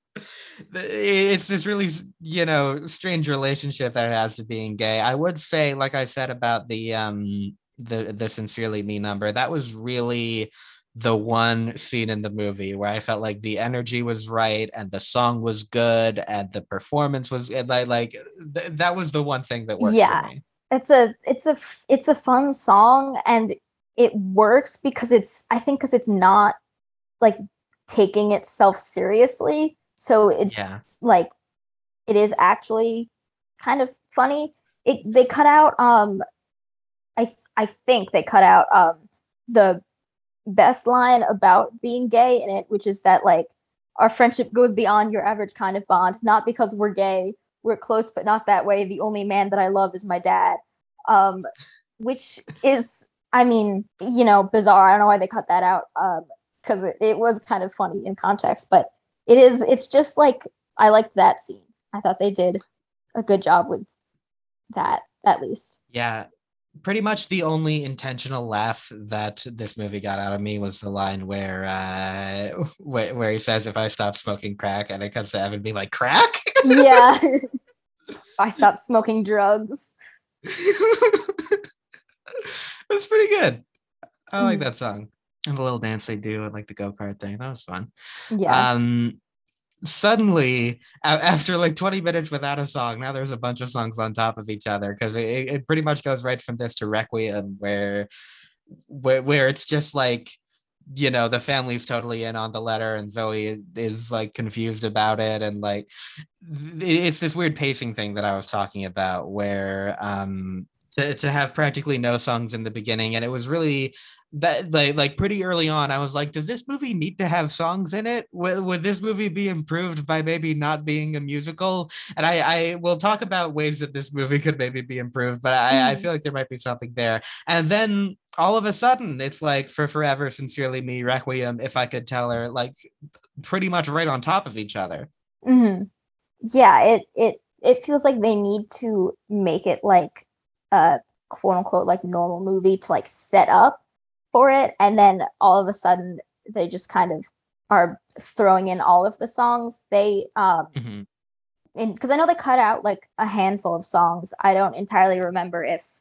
Speaker 2: the- it's this really you know strange relationship that it has to being gay i would say like i said about the um the the sincerely me number that was really the one scene in the movie where i felt like the energy was right and the song was good and the performance was and like like th- that was the one thing that worked
Speaker 3: Yeah.
Speaker 2: for me.
Speaker 3: It's a it's a it's a fun song and it works because it's i think because it's not like taking itself seriously. So it's
Speaker 2: yeah.
Speaker 3: like it is actually kind of funny. It they cut out um i i think they cut out um the best line about being gay in it which is that like our friendship goes beyond your average kind of bond. Not because we're gay we're close but not that way. The only man that i love is my dad um which is i mean you know bizarre. I don't know why they cut that out um because it, it was kind of funny in context but it is it's just like i liked that scene. I thought they did a good job with that at least.
Speaker 2: Yeah, pretty much the only intentional laugh that this movie got out of me was the line where uh where, where he says if I stop smoking crack and it comes to Evan being like crack.
Speaker 3: yeah i stopped smoking drugs
Speaker 2: That's pretty good. I like
Speaker 3: Mhm.
Speaker 2: that song. And the little dance they do and like the go-kart thing. That was fun.
Speaker 3: yeah
Speaker 2: Um suddenly after like 20 minutes without a song now there's a bunch of songs on top of each other because it, it pretty much goes right from this to requiem where where, where it's just like you know the family's totally in on the letter and zoe is like confused about it and like it's this weird pacing thing that i was talking about where um to, to have practically no songs in the beginning and it was really that like like pretty early on i was like does this movie need to have songs in it? Would, would this movie be improved by maybe not being a musical? And i i will talk about ways that this movie could maybe be improved but i i
Speaker 3: Mhm.
Speaker 2: feel like there might be something there. And then all of a sudden it's like for forever sincerely me requiem if i could tell her like pretty much right on top of each other.
Speaker 3: Hmm Yeah, it it it feels like they need to make it like a quote unquote like normal movie to like set up for it, and then all of a sudden they just kind of are throwing in all of the songs. They um
Speaker 2: Mhm.
Speaker 3: because I know they cut out like a handful of songs. I don't entirely remember if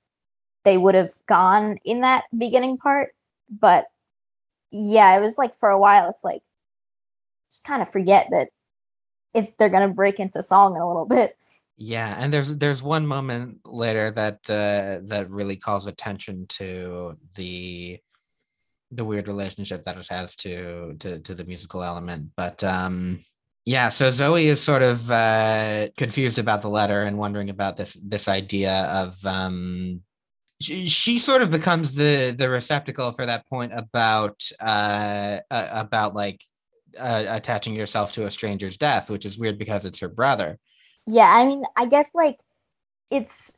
Speaker 3: they would have gone in that beginning part, but yeah, it was like for a while. It's like just kind of forget that it's they're gonna break into song in a little bit.
Speaker 2: Yeah, and there's there's one moment later that uh, that really calls attention to the the weird relationship that it has to to to the musical element. But um yeah, so Zoe is sort of uh confused about the letter and wondering about this this idea of um she, she sort of becomes the the receptacle for that point about uh, about like uh, attaching yourself to a stranger's death, which is weird because it's her brother.
Speaker 3: Yeah, I mean, I guess like it's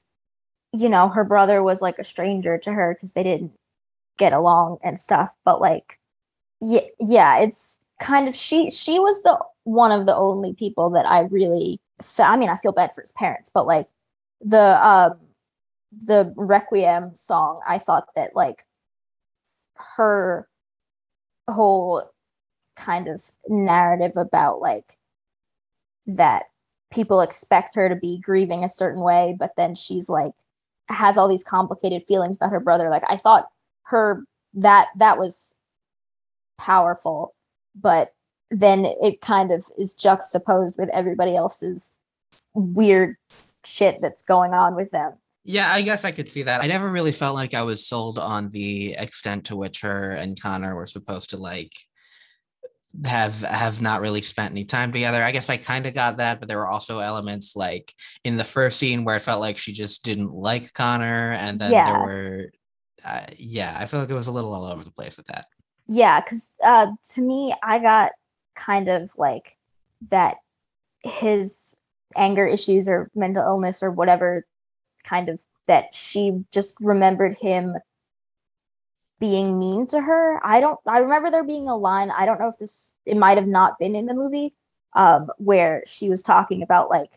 Speaker 3: you know her brother was like a stranger to her because they didn't get along and stuff. But like, yeah, yeah, it's kind of she she was the one of the only people that I really so, I mean, I feel bad for his parents, but like the um the Requiem song, I thought that like her whole kind of narrative about like that people expect her to be grieving a certain way, but then she's like has all these complicated feelings about her brother. Like I thought her that that was powerful, but then it kind of is juxtaposed with everybody else's weird shit that's going on with them.
Speaker 2: Yeah, I guess I could see that. I never really felt like I was sold on the extent to which her and Connor were supposed to like have have not really spent any time together. I guess I kind of got that, but there were also elements like in the first scene where it felt like she just didn't like Connor, and then yeah. there were, uh, yeah, I feel like it was a little all over the place with that.
Speaker 3: Yeah, because uh, to me, I got kind of like that his anger issues or mental illness or whatever kind of that she just remembered him being mean to her. I don't I remember there being a line, I don't know if this it might have not been in the movie, um, where she was talking about like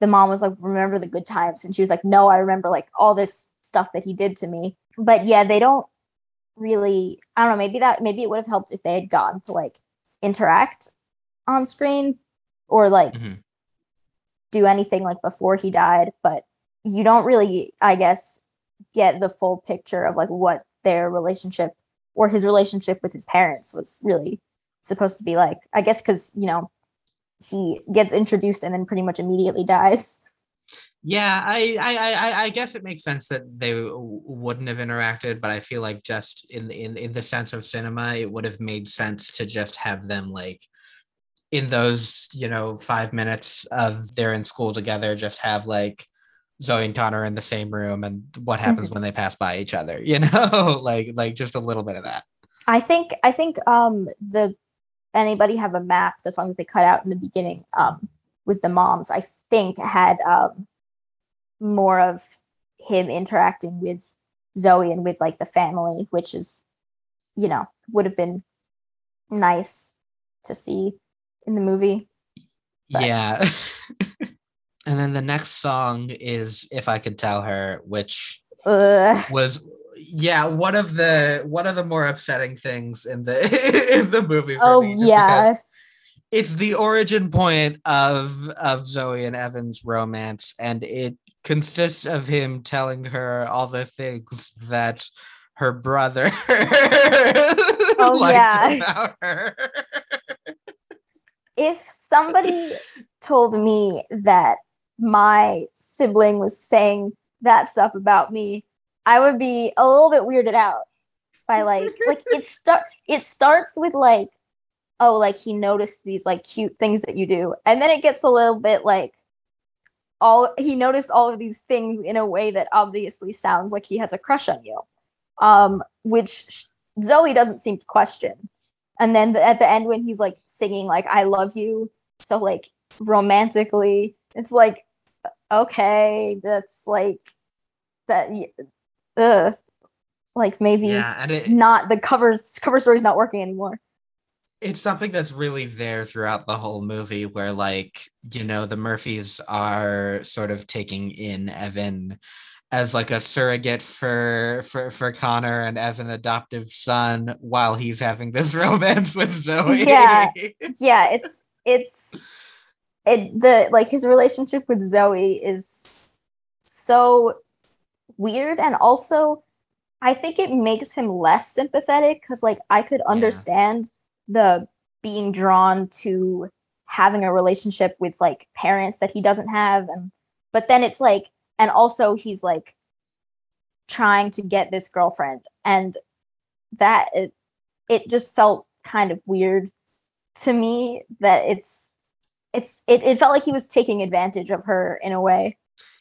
Speaker 3: the mom was like, remember the good times. And she was like, no, I remember like all this stuff that he did to me. But yeah, they don't really, I don't know, maybe that, maybe it would have helped if they had gotten to like interact on screen or like mm-hmm. do anything like before he died. But you don't really, I guess, get the full picture of like what their relationship or his relationship with his parents was really supposed to be like. I guess because, you know, he gets introduced and then pretty much immediately dies.
Speaker 2: Yeah, I, I, I, I guess it makes sense that they wouldn't have interacted, but I feel like just in in in the sense of cinema, it would have made sense to just have them like in those you know five minutes of they're in school together, just have like Zoe and Connor in the same room and what happens when they pass by each other, you know, like like just a little bit of that.
Speaker 3: I think I think um the anybody have a map, the song that they cut out in the beginning, um, with the moms, I think had um more of him interacting with Zoe and with like the family, which is, you know, would have been nice to see in the movie.
Speaker 2: But. Yeah. And then the next song is "If I Could Tell Her," which Ugh. was yeah one of the one of the more upsetting things in the in the movie.
Speaker 3: oh yeah,
Speaker 2: it's the origin point of of Zoe and Evan's romance, and it consists of him telling her all the things that her brother oh, liked yeah. about her.
Speaker 3: if somebody told me that my sibling was saying that stuff about me, I would be a little bit weirded out by like like it start it starts with like oh like he noticed these like cute things that you do and then it gets a little bit like all he noticed all of these things in a way that obviously sounds like he has a crush on you um which Zoe doesn't seem to question and then the, at the end when he's like singing like I love you so like romantically it's like okay, that's like that. Uh, like maybe yeah, and it, not the covers cover cover story's not working anymore.
Speaker 2: It's something that's really there throughout the whole movie, where like you know the Murphys are sort of taking in Evan as like a surrogate for for for Connor and as an adoptive son while he's having this romance with Zoe.
Speaker 3: Yeah, yeah, it's it's it the like his relationship with Zoe is so weird. And also I think it makes him less sympathetic because like I could understand yeah. the being drawn to having a relationship with like parents that he doesn't have. And but then it's like and also he's like trying to get this girlfriend. And that it, it just felt kind of weird to me that it's it's it, it felt like he was taking advantage of her in a way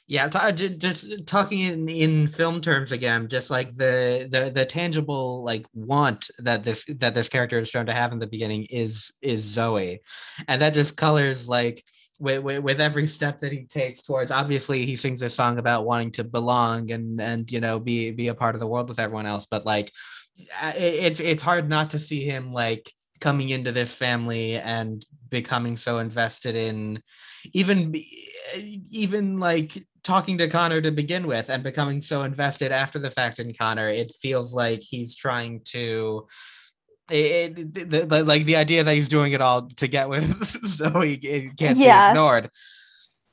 Speaker 2: yeah t- uh, just uh, talking in, in film terms again just like the, the the tangible like want that this that this character is shown to have in the beginning is is zoe. And that just colors like with, with, with every step that he takes towards obviously he sings a song about wanting to belong and and you know be be a part of the world with everyone else but like uh, it's it's hard not to see him like coming into this family and becoming so invested in even even like talking to Connor to begin with and becoming so invested after the fact in Connor, it feels like he's trying to it, it the, the, like the idea that he's doing it all to get with Zoe it can't
Speaker 3: Yeah.
Speaker 2: be ignored.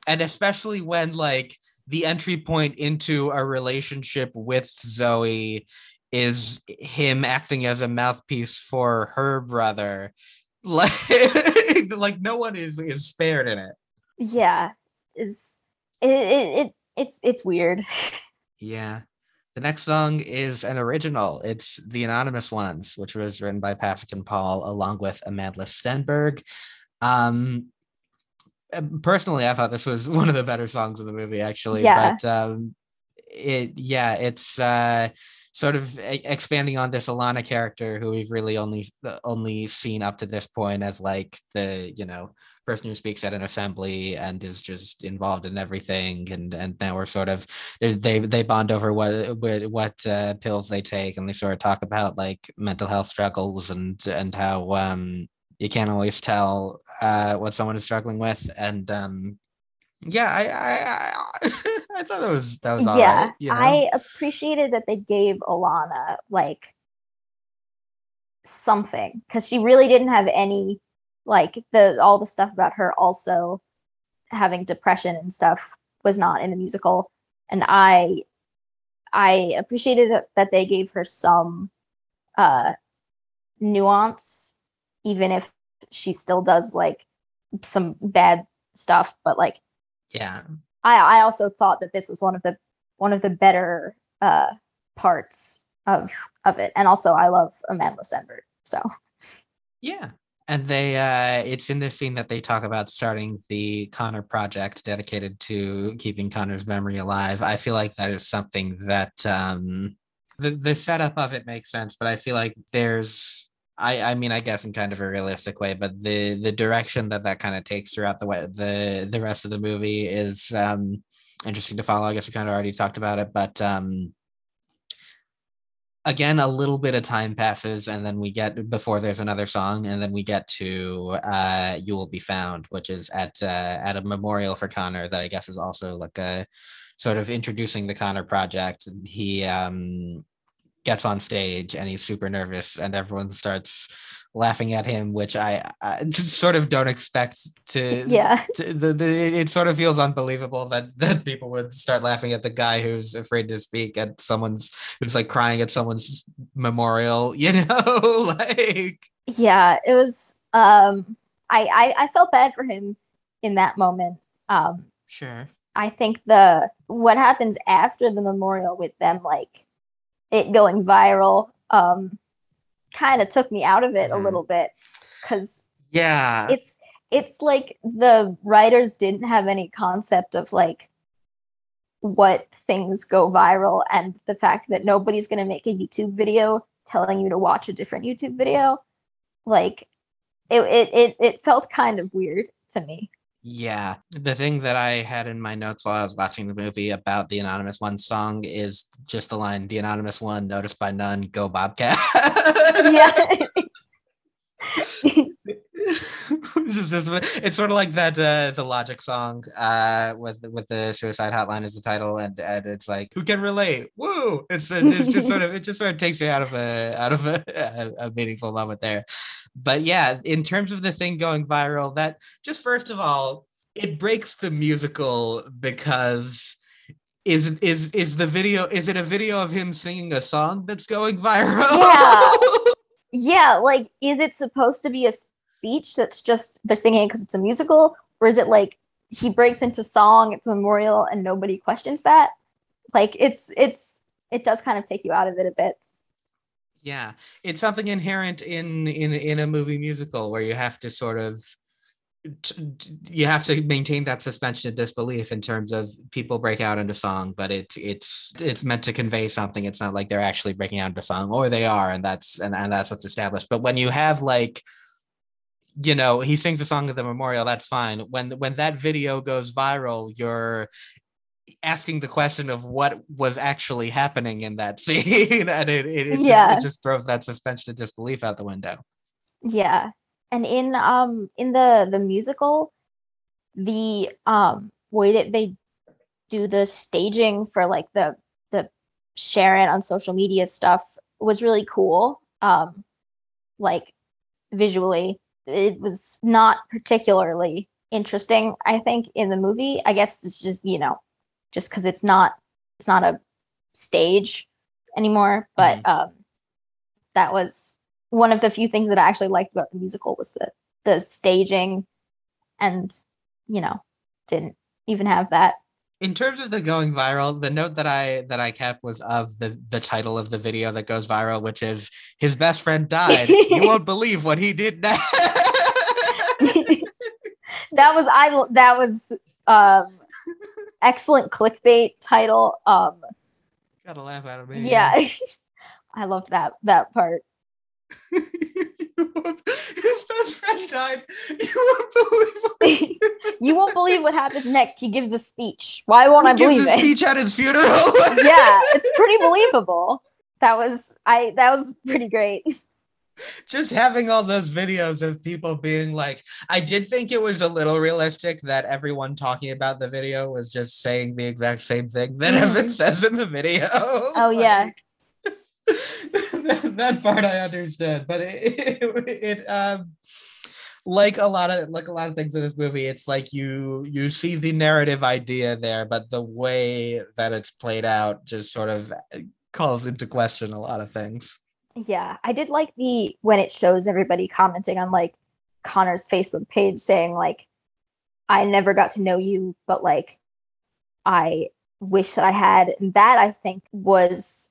Speaker 2: And especially when like the entry point into a relationship with Zoe is him acting as a mouthpiece for her brother. Like, like no one is is spared in it.
Speaker 3: Yeah, is it, it, it it's it's weird.
Speaker 2: Yeah. The next song is an original. It's The Anonymous Ones, which was written by Pasek and Paul along with Amandla Stenberg. Um, uh, personally, I thought this was one of the better songs of the movie, actually.
Speaker 3: Yeah.
Speaker 2: But um, it, yeah, it's uh, sort of expanding on this Alana character who we've really only only seen up to this point as like the you know person who speaks at an assembly and is just involved in everything. And and now we're sort of they they bond over what what, what uh, pills they take and they sort of talk about like mental health struggles and and how um you can't always tell uh what someone is struggling with. And um yeah i i i, I thought that was that was
Speaker 3: yeah,
Speaker 2: right, you know?
Speaker 3: I appreciated that they gave Alana like something because she really didn't have any like the all the stuff about her also having depression and stuff was not in the musical and i i appreciated that, that they gave her some uh nuance even if she still does like some bad stuff but like
Speaker 2: yeah
Speaker 3: I I also thought that this was one of the one of the better uh parts of of it. And also I love Amandla Stenberg. So
Speaker 2: Yeah. And they uh it's in this scene that they talk about starting the Connor project dedicated to keeping Connor's memory alive. I feel like that is something that um the the setup of it makes sense, but I feel like there's I I mean I guess in kind of a realistic way, but the the direction that that kind of takes throughout the way the the rest of the movie is um interesting to follow. I guess we kind of already talked about it, but um again a little bit of time passes and then we get before there's another song and then we get to uh you will be found which is at uh at a memorial for connor that i guess is also like a sort of introducing the connor project he um gets on stage and he's super nervous and everyone starts laughing at him which i, I just sort of don't expect to
Speaker 3: yeah.
Speaker 2: to- the, the it sort of feels unbelievable that that people would start laughing at the guy who's afraid to speak at someone's who's like crying at someone's memorial you know like
Speaker 3: Yeah. It was um I, I I felt bad for him in that moment. Um
Speaker 2: sure
Speaker 3: I think the what happens after the memorial with them like it going viral um kind of took me out of it
Speaker 2: Mhm.
Speaker 3: a little bit because
Speaker 2: yeah.
Speaker 3: it's it's like the writers didn't have any concept of like what things go viral and the fact that nobody's going to make a YouTube video telling you to watch a different YouTube video. Like it it it, it felt kind of weird to me
Speaker 2: Yeah. The thing that I had in my notes while I was watching the movie about the Anonymous One song is just the line, the Anonymous One, noticed by none, go Bobcat.
Speaker 3: yeah
Speaker 2: It's just- it's, it's sort of like that uh the logic song uh with with the suicide hotline as the title and and it's like who can relate woo it's it's just sort of it just sort of takes you out of a out of a, a, a meaningful moment there but yeah in terms of the thing going viral that just first of all it breaks the musical because is is is the video is it a video of him singing a song that's going viral?
Speaker 3: Yeah. yeah like is it supposed to be a speech that's just they're singing because it's a musical? Or is it like he breaks into song it's the memorial and nobody questions that? Like it's it's it does kind of take you out of it a bit
Speaker 2: Yeah, it's something inherent in in in a movie musical where you have to sort of you have to maintain that suspension of disbelief in terms of people break out into song, but it it's it's meant to convey something. It's not like they're actually breaking out into song, or they are, and that's and, and that's what's established. But when you have like you know he sings a song at the memorial that's fine when when that video goes viral you're asking the question of what was actually happening in that scene and it, it, it,
Speaker 3: Yeah.
Speaker 2: just, it just throws that suspension of disbelief out the window.
Speaker 3: Yeah. And in um in the the musical the um way that they do the staging for like the the sharing on social media stuff was really cool um like visually. It was not particularly interesting i think in the movie. I guess it's just you know just because it's not it's not a stage anymore but
Speaker 2: Mhm.
Speaker 3: um that was one of the few things that i actually liked about the musical was the the staging and you know didn't even have that.
Speaker 2: In terms of the going viral the note that i that i kept was of the the title of the video that goes viral which is his best friend died. You won't believe what he did now.
Speaker 3: That was i that was um excellent clickbait title. Um
Speaker 2: gotta laugh at me
Speaker 3: yeah. I loved that that part.
Speaker 2: You won't- his best friend died. You won't believe what
Speaker 3: you won't believe what happens next. He gives a speech. Why won't i
Speaker 2: he gives
Speaker 3: believe
Speaker 2: a
Speaker 3: it?
Speaker 2: speech at his funeral.
Speaker 3: Yeah it's pretty believable. That was i that was pretty great
Speaker 2: just having all those videos of people being like i did think it was a little realistic that everyone talking about the video was just saying the exact same thing that
Speaker 3: Mhm.
Speaker 2: evan says in the video
Speaker 3: Oh, yeah.
Speaker 2: Like, that, that part i understood but it, it, it um like a lot of like a lot of things in this movie it's like you you see the narrative idea there but the way that it's played out just sort of calls into question a lot of things
Speaker 3: yeah i did like the when it shows everybody commenting on like connor's facebook page saying like i never got to know you but like i wish that i had and that i think was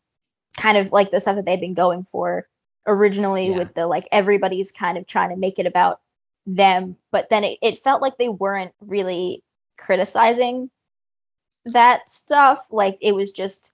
Speaker 3: kind of like the stuff that they'd been going for originally
Speaker 2: Yeah.
Speaker 3: with the like everybody's kind of trying to make it about them but then it, it felt like they weren't really criticizing that stuff like it was just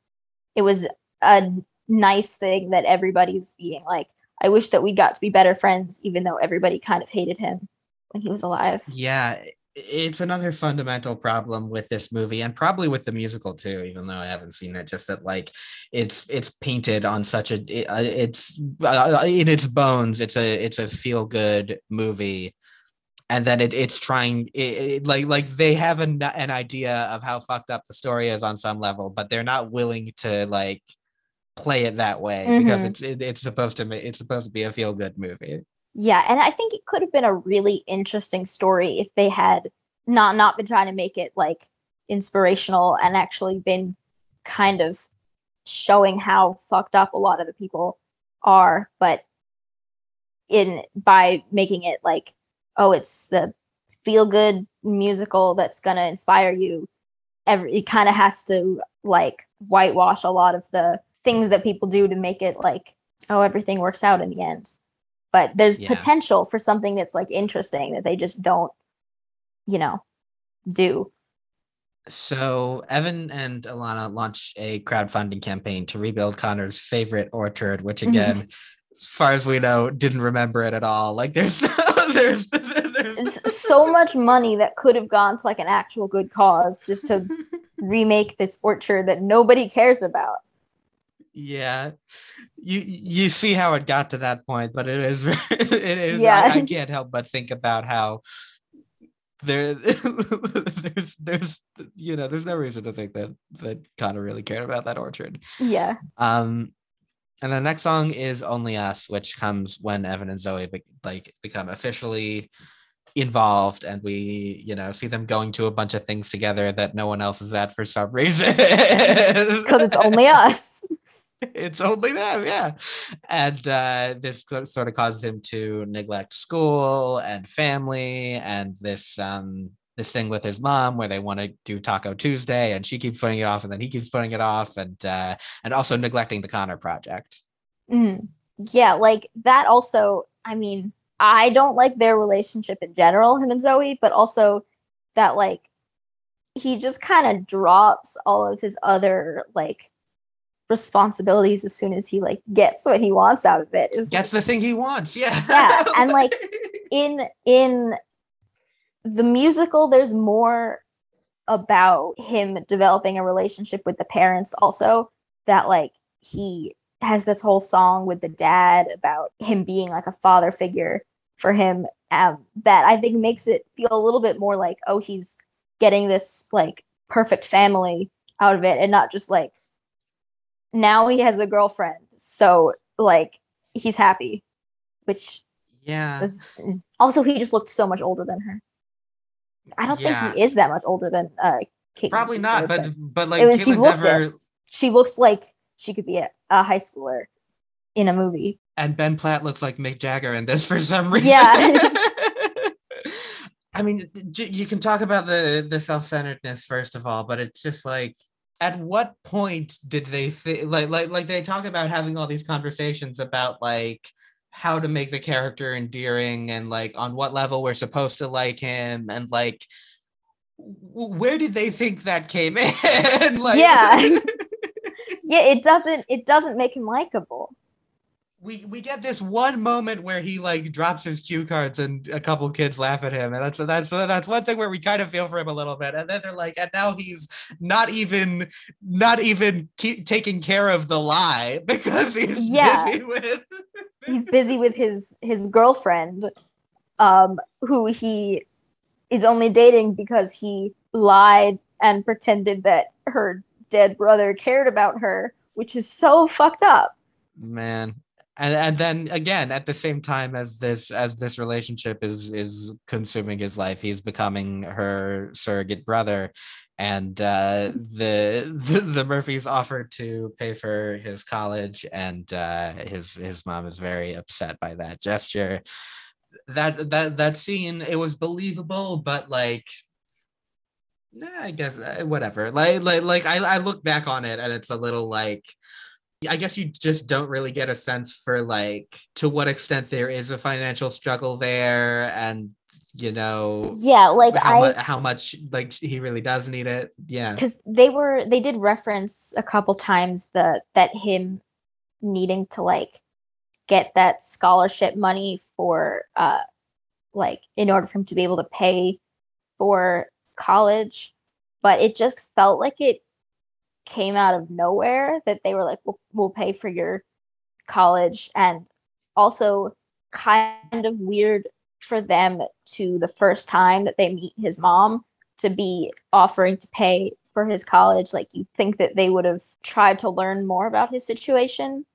Speaker 3: it was a nice thing that everybody's being like i wish that we got to be better friends even though everybody kind of hated him when he was alive.
Speaker 2: Yeah, it's another fundamental problem with this movie and probably with the musical too even though I haven't seen it just that like it's it's painted on such a uh, it's uh, in its bones it's a it's a feel good movie. And then it, it's trying it, it- like like they have an, an idea of how fucked up the story is on some level but they're not willing to like play it that way because
Speaker 3: Mhm.
Speaker 2: it's it, it's supposed to it's supposed to be a feel good movie
Speaker 3: yeah and i think it could have been a really interesting story if they had not not been trying to make it like inspirational and actually been kind of showing how fucked up a lot of the people are but in by making it like oh it's the feel good musical that's going to inspire you every it kind of has to like whitewash a lot of the things that people do to make it like oh everything works out in the end but there's
Speaker 2: Yeah.
Speaker 3: potential for something that's like interesting that they just don't you know do
Speaker 2: So Evan and Alana launched a crowdfunding campaign to rebuild Connor's favorite orchard, which
Speaker 3: Mhm.
Speaker 2: again, as far as we know, didn't remember it at all. Like there's no, there's there's
Speaker 3: so much money that could have gone to like an actual good cause just to remake this orchard that nobody cares about
Speaker 2: yeah. You you see how it got to that point, but it is it is
Speaker 3: Yeah.
Speaker 2: I, I can't help but think about how there there's there's you know there's no reason to think that that Connor really cared about that orchard.
Speaker 3: yeah
Speaker 2: Um, and the next song is "Only Us," which comes when Evan and Zoe be- like become officially involved, and we, you know, see them going to a bunch of things together that no one else is at for some reason.
Speaker 3: because it's only us
Speaker 2: it's only them, yeah. And uh, this sort of causes him to neglect school and family, and this um, this thing with his mom where they want to do Taco Tuesday, and she keeps putting it off, and then he keeps putting it off, and uh, and also neglecting the Connor project.
Speaker 3: Mhm. yeah like that also i mean i don't like their relationship in general him and zoe but also that like he just kind of drops all of his other like responsibilities as soon as he like gets what he wants out of it. It was
Speaker 2: Gets the thing he wants, yeah.
Speaker 3: Yeah, and, like, in in the musical there's more about him developing a relationship with the parents also that like he has this whole song with the dad about him being like a father figure for him um, that I think makes it feel a little bit more like, oh, he's getting this like perfect family out of it and not just like now he has a girlfriend. So like he's happy, which
Speaker 2: yeah.
Speaker 3: was also he just looked so much older than her. I don't
Speaker 2: Yeah.
Speaker 3: think he is that much older than uh Kate.
Speaker 2: Probably not, but but like
Speaker 3: was- looked
Speaker 2: never
Speaker 3: she looks like she could be a, a high schooler in a movie.
Speaker 2: and Ben Platt looks like Mick Jagger in this for some reason.
Speaker 3: Yeah.
Speaker 2: I mean, you can talk about the the self-centeredness first of all, but it's just like at what point did they think like like like they talk about having all these conversations about like how to make the character endearing and like on what level we're supposed to like him and like where did they think that came in like
Speaker 3: Yeah. Yeah, it doesn't it doesn't make him likable.
Speaker 2: We we get this one moment where he like drops his cue cards and a couple kids laugh at him and that's that's that's one thing where we kind of feel for him a little bit and then they're like and now he's not even not even keep taking care of the lie because he's
Speaker 3: Yeah.
Speaker 2: busy with
Speaker 3: He's busy with his his girlfriend, um, who he is only dating because he lied and pretended that her dead brother cared about her, which is so fucked up.
Speaker 2: man and and then again at the same time as this as this relationship is is consuming his life he's becoming her surrogate brother. And uh the the, the murphys offered to pay for his college and uh his his mom is very upset by that gesture. That that that scene it was believable but like nah, i guess uh, whatever. Like like like I, I look back on it and it's a little like I guess you just don't really get a sense for like to what extent there is a financial struggle there and you know
Speaker 3: Yeah, like
Speaker 2: how,
Speaker 3: I
Speaker 2: mu- how much like he really does need it. Yeah.
Speaker 3: Because they were they did reference a couple times that that him needing to like get that scholarship money for uh like in order for him to be able to pay for college but it just felt like it came out of nowhere that they were like we'll, we'll pay for your college and also kind of weird for them to the first time that they meet his mom to be offering to pay for his college. Like you think that they would have tried to learn more about his situation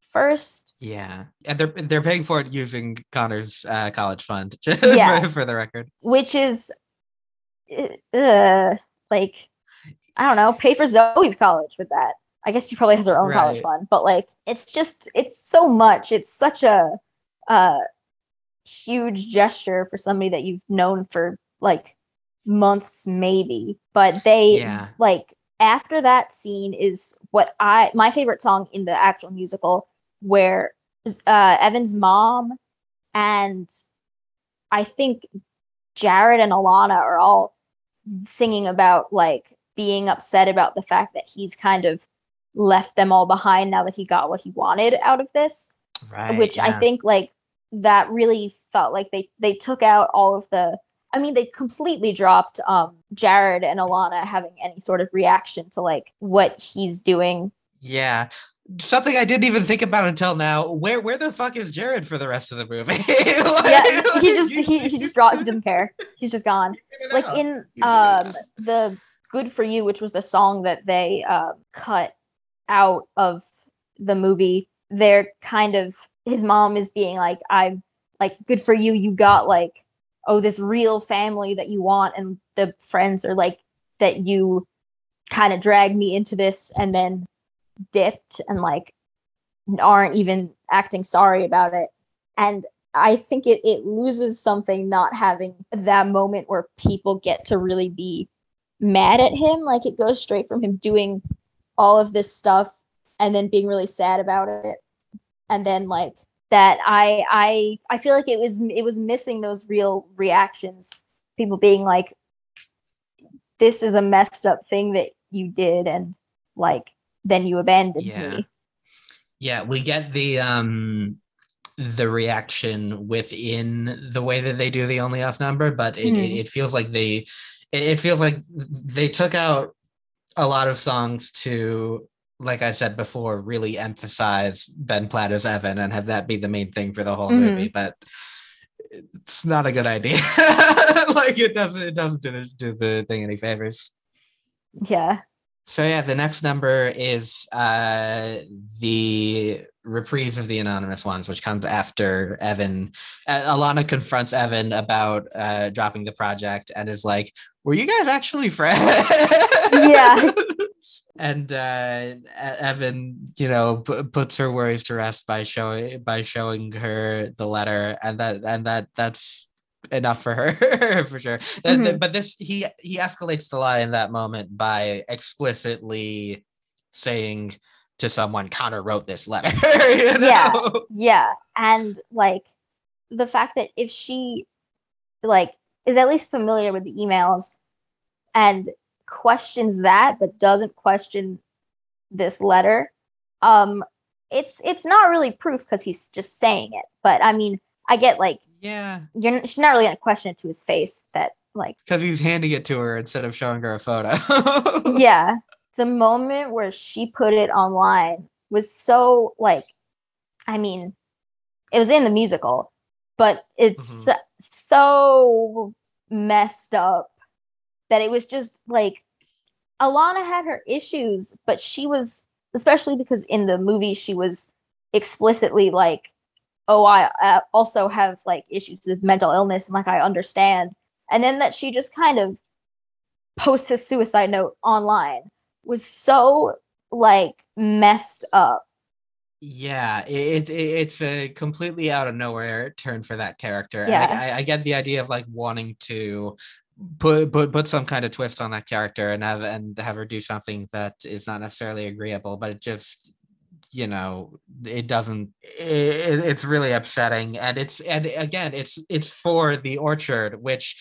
Speaker 3: first.
Speaker 2: Yeah. And they're they're paying for it using connor's uh, college fund
Speaker 3: Yeah.
Speaker 2: for, for the record.
Speaker 3: Which is uh, like i don't know pay for zoe's college with that. I guess she probably has her own college fund but like it's just it's so much. It's such a uh huge gesture for somebody that you've known for like months maybe. But they
Speaker 2: Yeah.
Speaker 3: like after that scene is what i my favorite song in the actual musical where uh evan's mom and i think jared and alana are all singing about like being upset about the fact that he's kind of left them all behind now that he got what he wanted out of this
Speaker 2: right
Speaker 3: which I think like that really felt like they they took out all of the I mean they completely dropped um Jared and Alana having any sort of reaction to like what he's doing.
Speaker 2: yeah something i didn't even think about until now where where the fuck is jared for the rest of the movie Like-
Speaker 3: Yeah, he just he, he just dropped he doesn't care. He's just gone. Like in
Speaker 2: You figured it
Speaker 3: um the Good for You, which was the song that they uh, cut out of the movie, they're kind of his mom is being like, I'm like, good for you. You got like, oh, this real family that you want. And the friends are like, that you kind of dragged me into this and then dipped and like aren't even acting sorry about it. And I think it it loses something not having that moment where people get to really be mad at him. Like it goes straight from him doing all of this stuff and then being really sad about it. And then like that I I I feel like it was it was missing those real reactions. People being like, this is a messed up thing that you did and like then you abandoned
Speaker 2: Yeah.
Speaker 3: me.
Speaker 2: yeah we get the um the reaction within the way that they do the only us number but it, it,
Speaker 3: Hmm.
Speaker 2: it feels like they it, it feels like they took out a lot of songs to like i said before really emphasize ben platt as evan and have that be the main thing for the whole
Speaker 3: Mhm.
Speaker 2: movie but it's not a good idea. like it doesn't it doesn't do the, do the thing any favors.
Speaker 3: Yeah.
Speaker 2: So yeah, the next number is uh the reprise of the anonymous ones, which comes after Evan. Uh, Alana confronts Evan about uh dropping the project and is like, "Were you guys actually friends?"
Speaker 3: Yeah.
Speaker 2: and uh Evan, you know, p- puts her worries to rest by showing by showing her the letter, and that and that that's enough for her for sure. Th- th-
Speaker 3: Mhm.
Speaker 2: but this he he escalates the lie in that moment by explicitly saying to someone, Connor wrote this letter. you
Speaker 3: Yeah. Yeah. And like the fact that if she like is at least familiar with the emails and questions that but doesn't question this letter, um it's it's not really proof because he's just saying it. But I mean, I get like
Speaker 2: Yeah.
Speaker 3: you're she's not really gonna question it to his face that like
Speaker 2: Because he's handing it to her instead of showing her a photo.
Speaker 3: yeah the moment where she put it online was so like i mean it was in the musical but it's
Speaker 2: Mhm.
Speaker 3: so, so messed up that it was just like alana had her issues but she was especially because in the movie she was explicitly like oh i uh, also have like issues with mental illness and like i understand and then that she just kind of posts his suicide note online was so like messed up.
Speaker 2: Yeah, it, it it's a completely out of nowhere turn for that character.
Speaker 3: Yeah.
Speaker 2: I, I, I get the idea of like wanting to put put put some kind of twist on that character and have and have her do something that is not necessarily agreeable, but it just you know it doesn't it, it's really upsetting and it's and again it's it's for the orchard which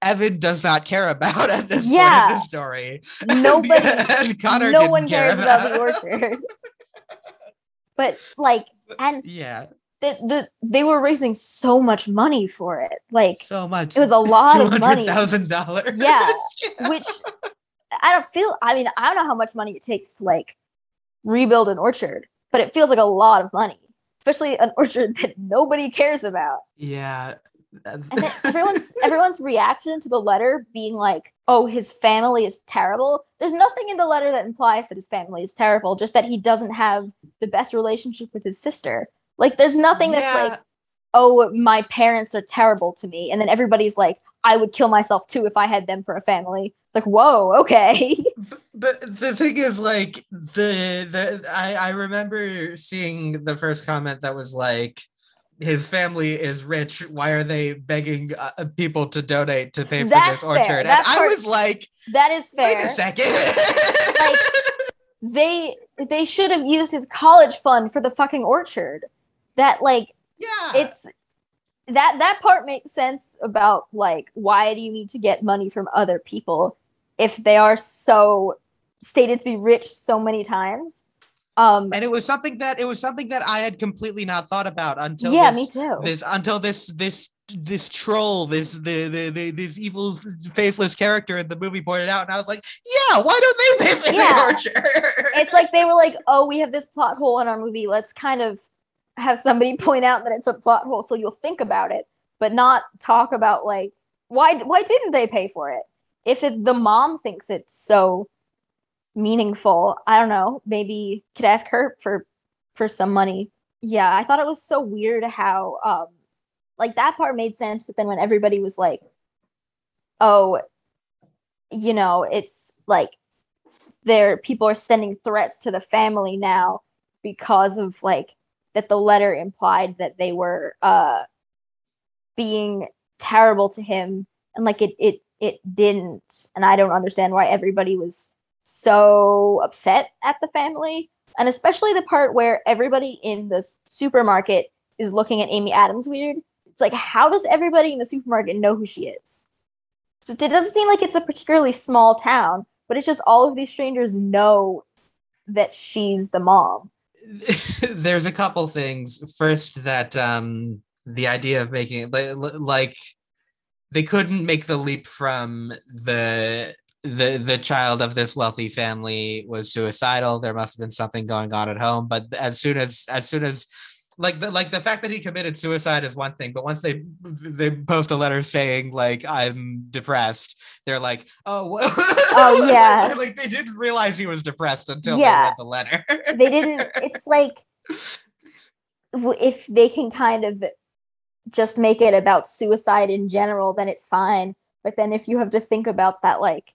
Speaker 2: evan does not care about at this point in the story
Speaker 3: Nobody,
Speaker 2: and Connor
Speaker 3: no one
Speaker 2: care
Speaker 3: cares about the orchard. but like, and
Speaker 2: yeah
Speaker 3: the, the they were raising so much money for it, like
Speaker 2: so much
Speaker 3: it was a lot of money,
Speaker 2: thousand dollars.
Speaker 3: Yeah. which I don't feel. I mean, I don't know how much money it takes to like rebuild an orchard, but it feels like a lot of money, especially an orchard that nobody cares about.
Speaker 2: yeah.
Speaker 3: And then everyone's everyone's reaction to the letter being like, "Oh, his family is terrible." There's nothing in the letter that implies that his family is terrible, just that he doesn't have the best relationship with his sister. Like, there's nothing that's
Speaker 2: Yeah.
Speaker 3: like, "Oh, my parents are terrible to me," and then everybody's like, "I would kill myself too if I had them for a family." Like, whoa, okay.
Speaker 2: but the thing is like the the I, I remember seeing the first comment that was like his family is rich why are they begging uh, people to donate to pay for
Speaker 3: That's
Speaker 2: this orchard and i
Speaker 3: part-
Speaker 2: was like
Speaker 3: that is fair.
Speaker 2: wait a second
Speaker 3: Like- They they should have used his college fund for the fucking orchard. That like
Speaker 2: yeah
Speaker 3: it's that that part makes sense about like why do you need to get money from other people if they are so stated to be rich so many times? Um
Speaker 2: and it was something that it was something that i had completely not thought about until
Speaker 3: yeah
Speaker 2: this,
Speaker 3: me too.
Speaker 2: this until this this this troll this the, the the this evil faceless character in the movie pointed out and i was like yeah why don't they pay for
Speaker 3: Yeah.
Speaker 2: the orchard?
Speaker 3: It's like they were like oh we have this plot hole in our movie. Let's kind of have somebody point out that it's a plot hole so you'll think about it but not talk about like why why didn't they pay for it? If it, the mom thinks it's so meaningful i don't know maybe could ask her for for some money. Yeah i thought it was so weird how um like that part made sense but then when everybody was like oh you know it's like there people are sending threats to the family now because of like that the letter implied that they were uh being terrible to him. And like it it it didn't. And i don't understand why everybody was so upset at the family. And especially the part where everybody in the supermarket is looking at amy adams weird. It's like how does everybody in the supermarket know who she is? So it doesn't seem like it's a particularly small town but it's just all of these strangers know that she's the mom
Speaker 2: there's a couple things. First that um the idea of making li- li- like they couldn't make the leap from the the the child of this wealthy family was suicidal. There must have been something going on at home. But as soon as as soon as like the like the fact that he committed suicide is one thing, but once they they post a letter saying like I'm depressed, they're like, oh,
Speaker 3: oh yeah,
Speaker 2: like they didn't realize he was depressed until yeah. they read the letter.
Speaker 3: they didn't. It's like if they can kind of just make it about suicide in general, then it's fine. But then if you have to think about that, like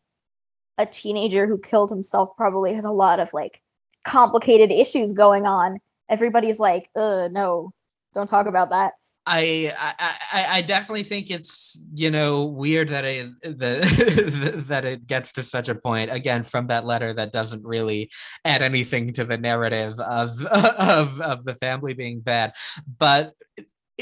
Speaker 3: a teenager who killed himself probably has a lot of like complicated issues going on everybody's like, uh, no, don't talk about that.
Speaker 2: I, I I definitely think it's you know weird that it the, that it gets to such a point again from that letter that doesn't really add anything to the narrative of of of the family being bad but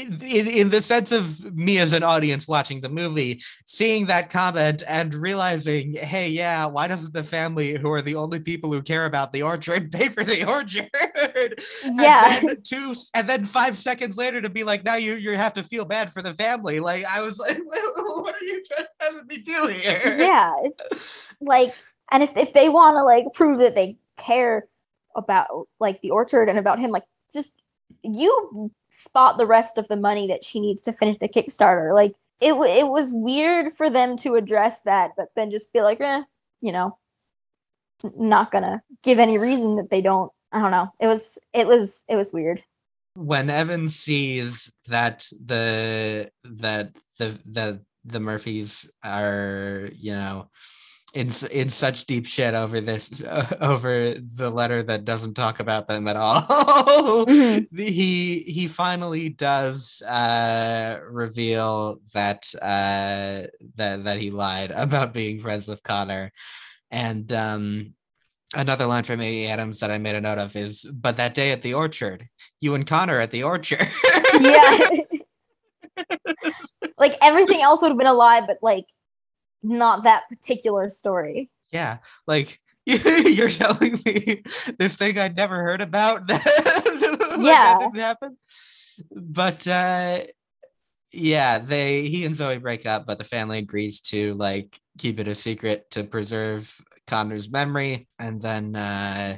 Speaker 2: in, in, the sense of me as an audience watching the movie, seeing that comment and realizing, hey, yeah, why doesn't the family, who are the only people who care about the orchard, pay for the orchard?
Speaker 3: Yeah.
Speaker 2: And then two, and then five seconds later to be like, now you you have to feel bad for the family. Like I was like, what are you trying to have me do here?
Speaker 3: Yeah, it's like, and if if they want to like prove that they care about like the orchard and about him, like just you spot the rest of the money that she needs to finish the Kickstarter. Like it, it was weird for them to address that, but then just be like, eh, you know, not gonna give any reason that they don't. I don't know. It was, it was, it was weird.
Speaker 2: When Evan sees that the that the the the Murphys are, you know, in in such deep shit over this uh, over the letter that doesn't talk about them at all. mm-hmm. He he finally does uh, reveal that uh, that that he lied about being friends with Connor, and um, another line from Amy Adams that I made a note of is, "But that day at the orchard, you and Connor at the orchard."
Speaker 3: yeah. like everything else would have been a lie, but like not that particular story.
Speaker 2: Yeah, like you're telling me this thing I'd never heard about that,
Speaker 3: yeah.
Speaker 2: that didn't happen. But uh yeah, they he and Zoe break up, but the family agrees to like keep it a secret to preserve Connor's memory, and then uh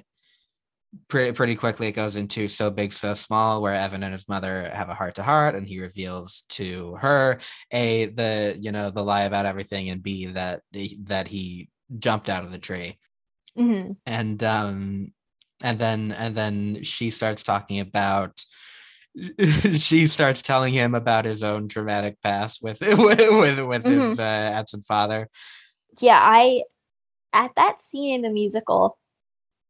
Speaker 2: pretty pretty quickly it goes into so big so small where evan and his mother have a heart to heart and he reveals to her a the you know the lie about everything and b that that he jumped out of the tree
Speaker 3: mm-hmm.
Speaker 2: and um and then and then she starts talking about she starts telling him about his own traumatic past with with with, with mm-hmm. his uh, absent father
Speaker 3: yeah i at that scene in the musical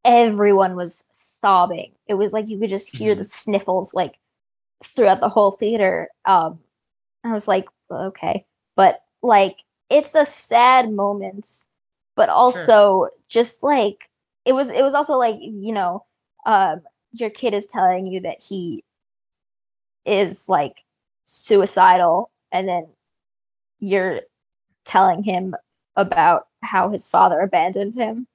Speaker 3: everyone was sobbing. It was like you could just hear mm-hmm. the sniffles like throughout the whole theater. Um, I was like, okay, but like it's a sad moment, but also sure. just like it was. It was also like you know, um, your kid is telling you that he is like suicidal, and then you're telling him about how his father abandoned him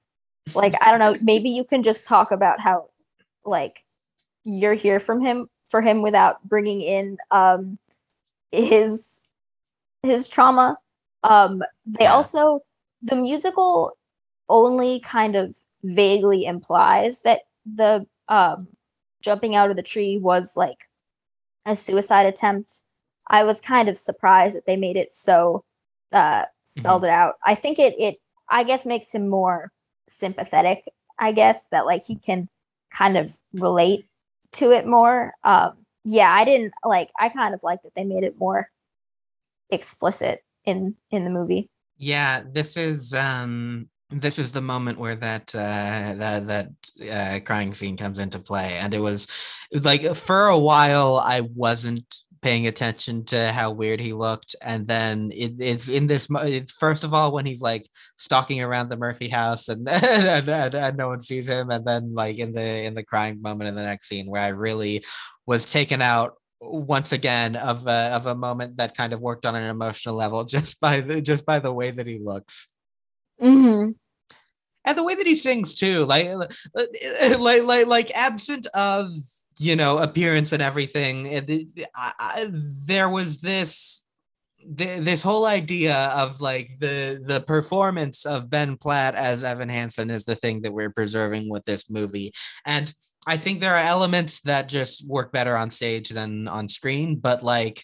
Speaker 3: like i don't know maybe you can just talk about how like you're here from him for him without bringing in um his his trauma um they yeah. also the musical only kind of vaguely implies that the um jumping out of the tree was like a suicide attempt i was kind of surprised that they made it so uh spelled mm-hmm. it out i think it it i guess makes him more sympathetic, I guess, that like he can kind of relate to it more. Um, yeah, I didn't like I kind of like that they made it more explicit in in the movie.
Speaker 2: Yeah, this is um this is the moment where that uh that that uh crying scene comes into play and it was it was like for a while I wasn't paying attention to how weird he looked and then it, it's in this it's first of all when he's like stalking around the murphy house and and, and and, no one sees him and then like in the in the crying moment in the next scene where i really was taken out once again of a, of a moment that kind of worked on an emotional level just by the just by the way that he looks.
Speaker 3: Mm-hmm.
Speaker 2: And the way that he sings too like like like like absent of you know appearance and everything it, I, I, there was this th- this whole idea of like the the performance of Ben Platt as Evan Hansen is the thing that we're preserving with this movie, and I think there are elements that just work better on stage than on screen, but like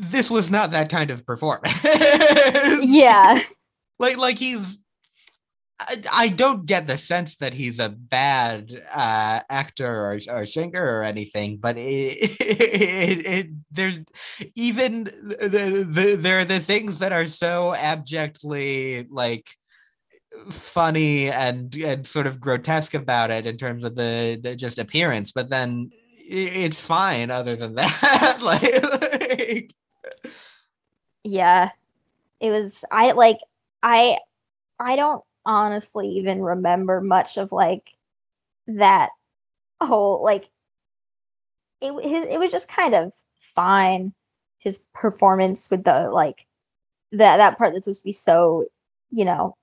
Speaker 2: this was not that kind of performance.
Speaker 3: yeah.
Speaker 2: Like like he's I, don't get the sense that he's a bad uh, actor or, or singer or anything, but it, it, it, there's even the, the there are the things that are so abjectly like funny and and sort of grotesque about it in terms of the, the just appearance, but then it's fine other than that. like, like
Speaker 3: yeah, it was. I like. I I don't honestly even remember much of like that whole like it his, it was just kind of fine his performance with the like that that part that's supposed to be so you know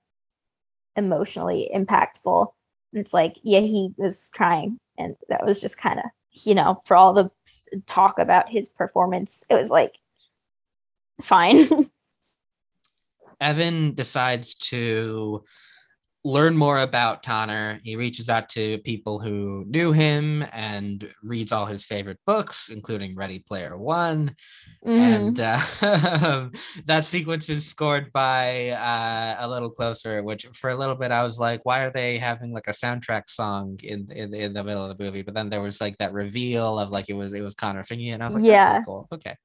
Speaker 3: emotionally impactful. It's like yeah he was crying and that was just kind of you know for all the talk about his performance it was like fine.
Speaker 2: Evan decides to learn more about Connor. He reaches out to people who knew him and reads all his favorite books, including Ready Player One. Mm. And uh, that sequence is scored by uh, A Little Closer, which for a little bit I was like, why are they having like a soundtrack song in, in, in the middle of the movie? But then there was like that reveal of like it was it was Connor singing it. And I was like, yeah, cool. Okay.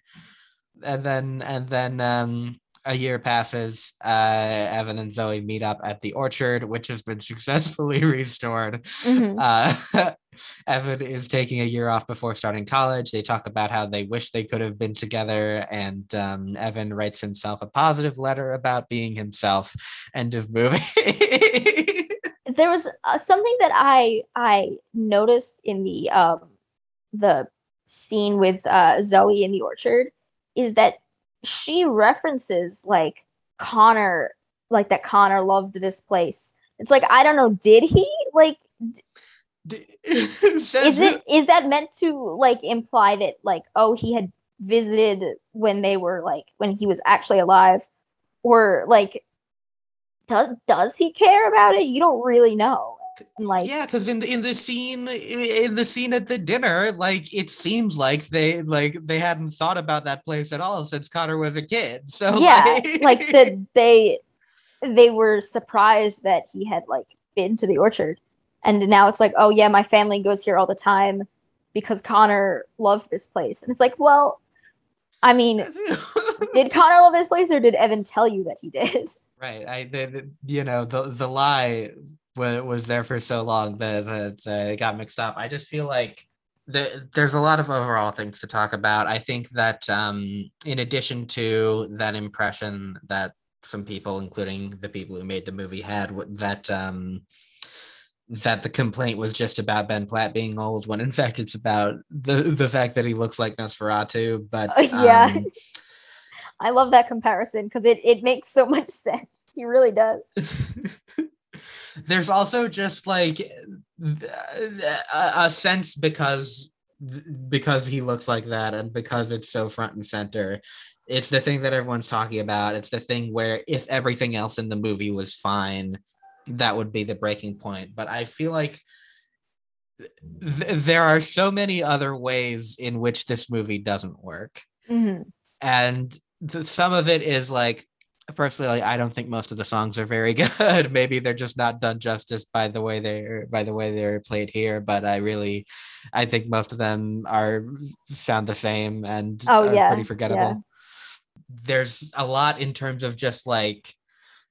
Speaker 2: And then and then um a year passes. Uh, Evan and Zoe meet up at the orchard, which has been successfully restored. Mm-hmm. Uh, Evan is taking a year off before starting college. They talk about how they wish they could have been together, and um, Evan writes himself a positive letter about being himself. End of movie.
Speaker 3: there was uh, something that I I noticed in the um, the scene with uh, Zoe in the orchard is that she references like Connor, like that Connor loved this place. It's like I don't know, did he like? D- is it is that meant to like imply that like oh he had visited when they were like when he was actually alive, or like does does he care about it? You don't really know like
Speaker 2: yeah because in the in the scene in the scene at the dinner like it seems like they like they hadn't thought about that place at all since connor was a kid so
Speaker 3: yeah like, like that they they were surprised that he had like been to the orchard. And now it's like oh yeah my family goes here all the time because connor loved this place. And it's like well i mean did connor love this place or did evan tell you that he did?
Speaker 2: Right i did you know the the lie was there for so long that, that uh, it got mixed up. I just feel like the, there's a lot of overall things to talk about. I think that um, in addition to that impression that some people, including the people who made the movie, had that um, that the complaint was just about Ben Platt being old, when in fact it's about the the fact that he looks like Nosferatu. But
Speaker 3: uh, yeah, um, I love that comparison because it it makes so much sense. He really does.
Speaker 2: There's also just like a, a sense because because he looks like that and because it's so front and center. It's the thing that everyone's talking about. It's the thing where if everything else in the movie was fine that would be the breaking point. But i feel like th- there are so many other ways in which this movie doesn't work. Mm-hmm. and th- some of it is like personally i don't think most of the songs are very good. Maybe they're just not done justice by the way they're by the way they're played here but i really i think most of them are sound the same and
Speaker 3: oh, yeah,
Speaker 2: pretty forgettable. Yeah. there's a lot in terms of just like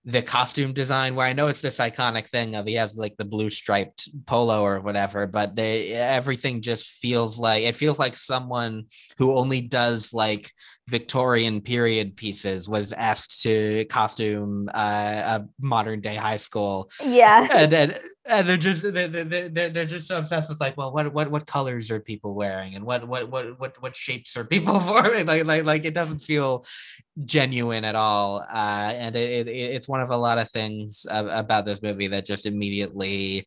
Speaker 2: the costume design where I know it's this iconic thing of he has like the blue striped polo or whatever, but they everything just feels like it feels like someone who only does like Victorian period pieces was asked to costume uh, a modern day high school.
Speaker 3: Yeah,
Speaker 2: and and, and they're just they're, they're, they're just so obsessed with like, well, what what what colors are people wearing, and what what what what what shapes are people forming? Like like like it doesn't feel genuine at all, uh, and it, it it's one of a lot of things about this movie that just immediately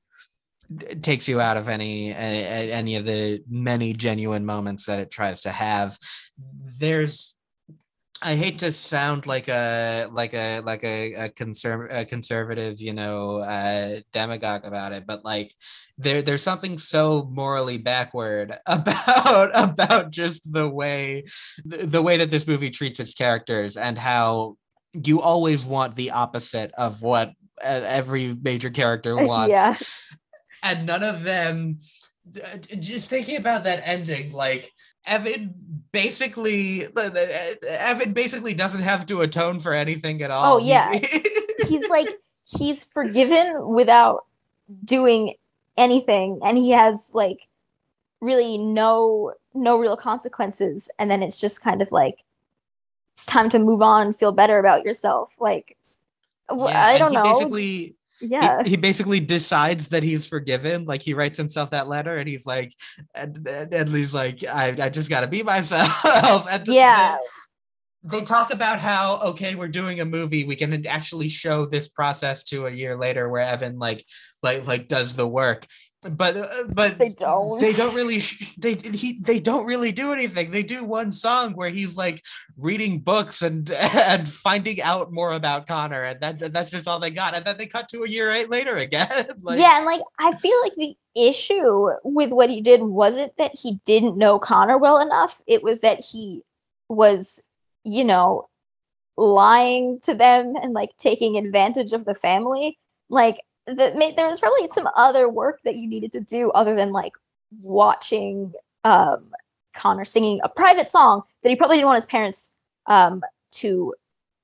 Speaker 2: takes you out of any any of the many genuine moments that it tries to have there's I hate to sound like a like a like a, a, conserv- a conservative, you know, uh, demagogue about it, but like there there's something so morally backward about about just the way the, the way that this movie treats its characters and how you always want the opposite of what uh, every major character wants.
Speaker 3: Yeah.
Speaker 2: And none of them uh, just thinking about that ending like Evan basically uh, Evan basically doesn't have to atone for anything at all.
Speaker 3: Oh yeah. he's like he's forgiven without doing anything and he has like really no no real consequences and then it's just kind of like it's time to move on feel better about yourself like yeah, I don't know.
Speaker 2: Basically
Speaker 3: yeah.
Speaker 2: he, he, basically decides that he's forgiven. Like he writes himself that letter and he's like and, and he's like i, I just gotta be myself. And
Speaker 3: yeah.
Speaker 2: they, they talk about how okay we're doing a movie. We can actually show this process to a year later where evan like like like does the work but uh, but
Speaker 3: they don't.
Speaker 2: they don't really they he they don't really do anything. They do one song where he's like reading books and and finding out more about connor and that that's just all they got and then they cut to a year eight later again
Speaker 3: like, yeah and like i feel like the issue with what he did wasn't that he didn't know connor well enough. It was that he was you know lying to them and like taking advantage of the family. Like that there was probably some other work that you needed to do other than like watching um, Connor singing a private song that he probably didn't want his parents um, to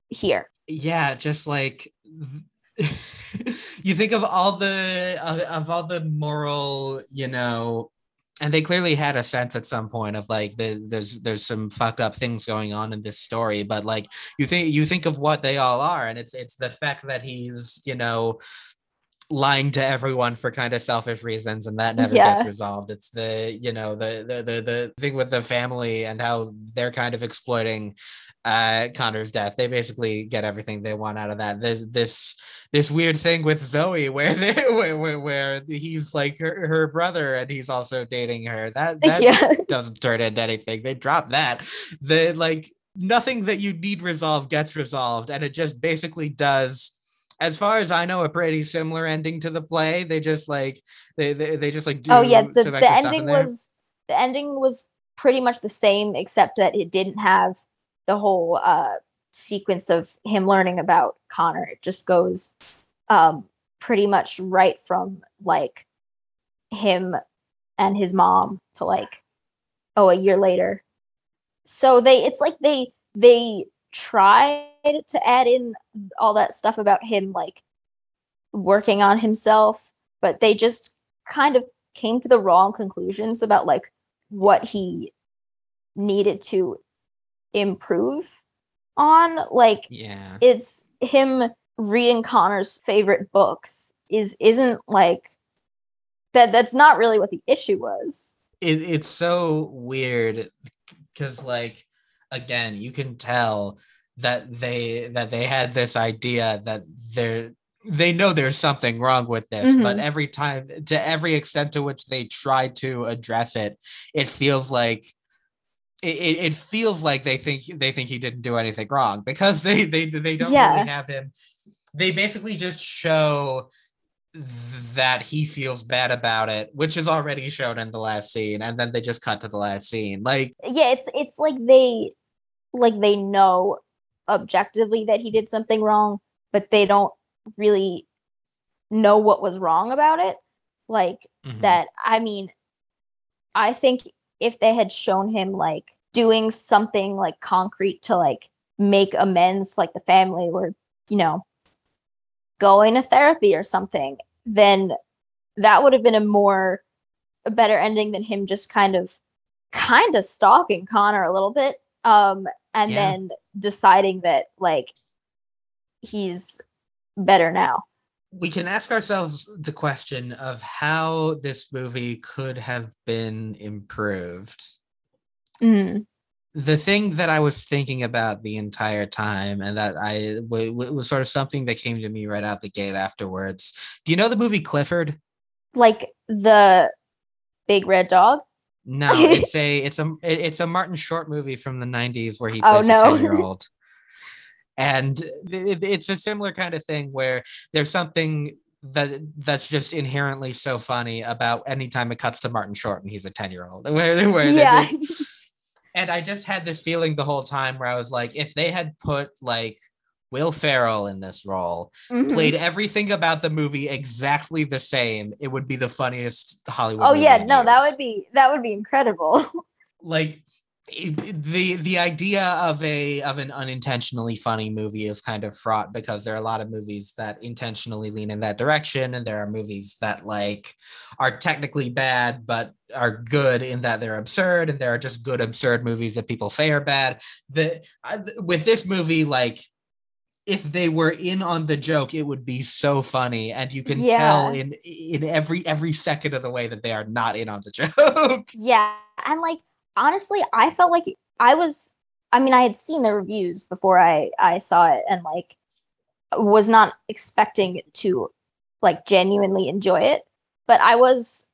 Speaker 3: hear.
Speaker 2: Yeah, just like you think of all the of, of all the moral, you know, and they clearly had a sense at some point of like the, there's there's some fucked up things going on in this story but like you think you think of what they all are and it's it's the fact that he's you know lying to everyone for kind of selfish reasons and that never yeah. gets resolved. It's the you know the, the the the thing with the family and how they're kind of exploiting uh connor's death. They basically get everything they want out of that. This this this weird thing with zoe where they where, where he's like her, her brother and he's also dating her. That that yeah. doesn't turn into anything. They drop that. The like nothing that you need resolved gets resolved and it just basically does as far as I know, a pretty similar ending to the play. They just like they they, they just like do.
Speaker 3: Oh yeah, the, the ending was the ending was pretty much the same, except that it didn't have the whole uh, sequence of him learning about Connor. It just goes um, pretty much right from like him and his mom to like oh a year later. So they it's like they they tried to add in all that stuff about him like working on himself, but they just kind of came to the wrong conclusions about like what he needed to improve on. Like
Speaker 2: yeah.
Speaker 3: it's him reading Connor's favorite books is isn't like that that's not really what the issue was.
Speaker 2: It, it's so weird because like again you can tell that they that they had this idea that there they know there's something wrong with this mm-hmm. but every time to every extent to which they try to address it it feels like it, it feels like they think they think he didn't do anything wrong because they they they don't yeah. really have him they basically just show that he feels bad about it which is already shown in the last scene and then they just cut to the last scene like
Speaker 3: yeah it's it's like they like they know objectively that he did something wrong, but they don't really know what was wrong about it. Like mm-hmm. that, I mean, I think if they had shown him like doing something like concrete to like make amends, like the family were, you know, going to therapy or something, then that would have been a more a better ending than him just kind of kind of stalking Connor a little bit. Um, and yeah. then deciding that like he's better now.
Speaker 2: We can ask ourselves the question of how this movie could have been improved.
Speaker 3: Mm.
Speaker 2: the thing that i was thinking about the entire time and that I w- w- was sort of something that came to me right out the gate afterwards. Do you know the movie clifford?
Speaker 3: Like the big red dog
Speaker 2: No, it's a it's a it's a Martin Short movie from the '90s where he
Speaker 3: Oh,
Speaker 2: plays
Speaker 3: no.
Speaker 2: a ten year old, and it, it's a similar kind of thing where there's something that that's just inherently so funny about anytime it cuts to Martin Short and he's a ten year old. Where where
Speaker 3: yeah.
Speaker 2: and I just had this feeling the whole time where I was like, if they had put like Will Ferrell in this role,
Speaker 3: Mhm.
Speaker 2: played everything about the movie exactly the same, it would be the funniest Hollywood.
Speaker 3: Oh yeah, no, that would be that would be incredible.
Speaker 2: like the the idea of a of an unintentionally funny movie is kind of fraught because there are a lot of movies that intentionally lean in that direction and there are movies that like are technically bad but are good in that they're absurd and there are just good absurd movies that people say are bad the I- with this movie like if they were in on the joke it would be so funny and you can tell in in every every second of the way that they are not in on the joke
Speaker 3: yeah, and like honestly, I felt like I was. I mean, I had seen the reviews before I I saw it, and like was not expecting to like genuinely enjoy it, but I was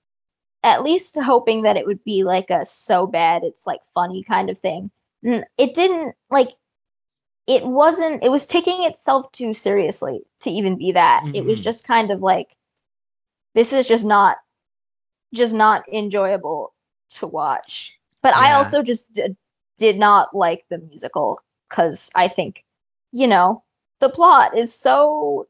Speaker 3: at least hoping that it would be like a so bad it's like funny kind of thing. It didn't like. It wasn't. It was taking itself too seriously to even be that. It was
Speaker 2: Mhm.
Speaker 3: just kind of like, this is just not, just not enjoyable to watch. But I also just d- did not like the musical because I think, you know, the plot is so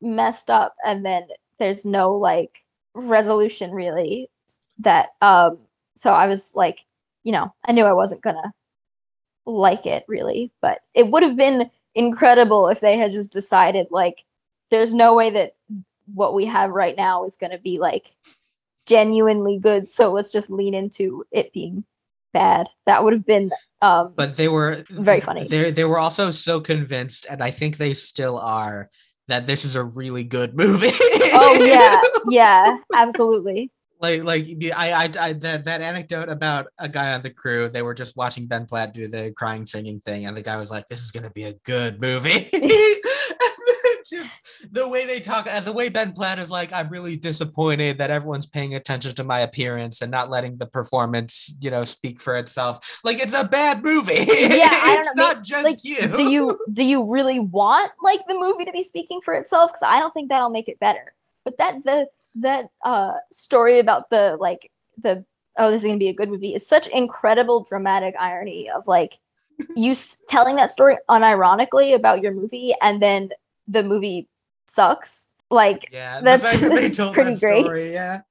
Speaker 3: messed up, and then there's no like resolution really. That um, so I was like, you know, I knew I wasn't gonna like it really, but it would have been incredible if they had just decided like, there's no way that what we have right now is gonna be like genuinely good. So let's just lean into it being bad. That would have been um
Speaker 2: but they were
Speaker 3: Very funny.
Speaker 2: They they were also so convinced, and I think they still are, that this is a really good movie.
Speaker 3: oh yeah. Yeah absolutely
Speaker 2: like like the- I, I I that that anecdote about a guy on the crew. They were just watching Ben Platt do the crying singing thing, and the guy was like, "This is gonna be a good movie." Just the way they talk, uh, the way Ben Platt is like, "I'm really disappointed that everyone's paying attention to my appearance and not letting the performance, you know, speak for itself." Like it's a bad movie.
Speaker 3: Yeah, I don't
Speaker 2: it's not just
Speaker 3: like
Speaker 2: you.
Speaker 3: do you do you really want like the movie to be speaking for itself because i don't think that'll make it better but that the that uh story about the like the oh this is gonna be a good movie is such incredible dramatic irony of like you s- telling that story unironically about your movie and then the movie sucks like
Speaker 2: Yeah,
Speaker 3: That's-
Speaker 2: the fact that they
Speaker 3: that's pretty
Speaker 2: that
Speaker 3: great.
Speaker 2: story, yeah.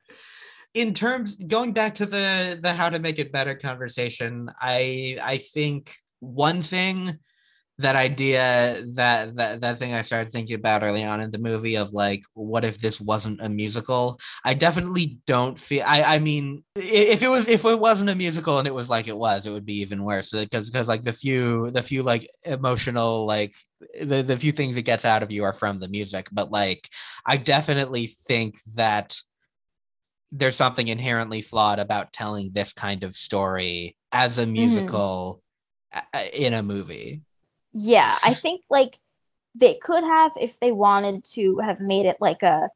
Speaker 2: In terms going back to the the how to make it better conversation, I I think one thing that idea that that that thing I started thinking about early on in the movie of like what if this wasn't a musical? I definitely don't feel I I mean if it was if it wasn't a musical and it was like it was, it would be even worse because because like the few the few like emotional like the the few things it gets out of you are from the music, but like I definitely think that there's something inherently flawed about telling this kind of story as a mm-hmm. musical a- a- in a movie.
Speaker 3: Yeah i think like they could have if they wanted to have made it like a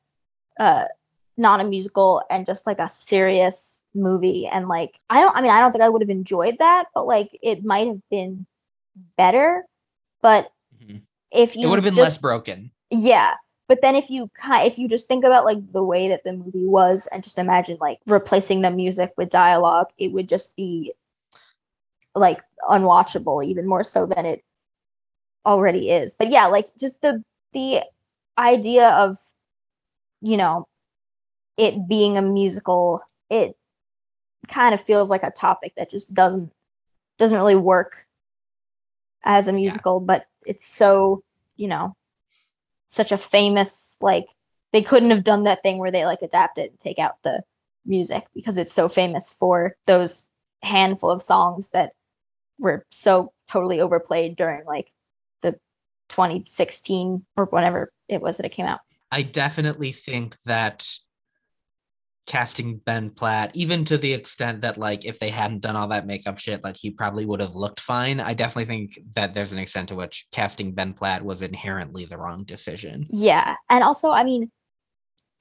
Speaker 3: uh not a musical and just like a serious movie and like i don't i mean i don't think i would have enjoyed that but like it might have been better but
Speaker 2: Mhm.
Speaker 3: if you
Speaker 2: It would have been
Speaker 3: just,
Speaker 2: less broken.
Speaker 3: yeah but then if you ki- if you just think about like the way that the movie was and just imagine like replacing the music with dialogue it would just be like unwatchable even more so than it already is. But yeah like just the the idea of you know it being a musical it kind of feels like a topic that just doesn't doesn't really work as a musical but it's so you know such a famous like they couldn't have done that thing where they like adapt it and take out the music because it's so famous for those handful of songs that were so totally overplayed during like 2016 or whenever it was that it came out.
Speaker 2: I definitely think that casting Ben Platt, even to the extent that like if they hadn't done all that makeup shit, like he probably would have looked fine. I definitely think that there's an extent to which casting Ben Platt was inherently the wrong decision.
Speaker 3: Yeah, and also I mean,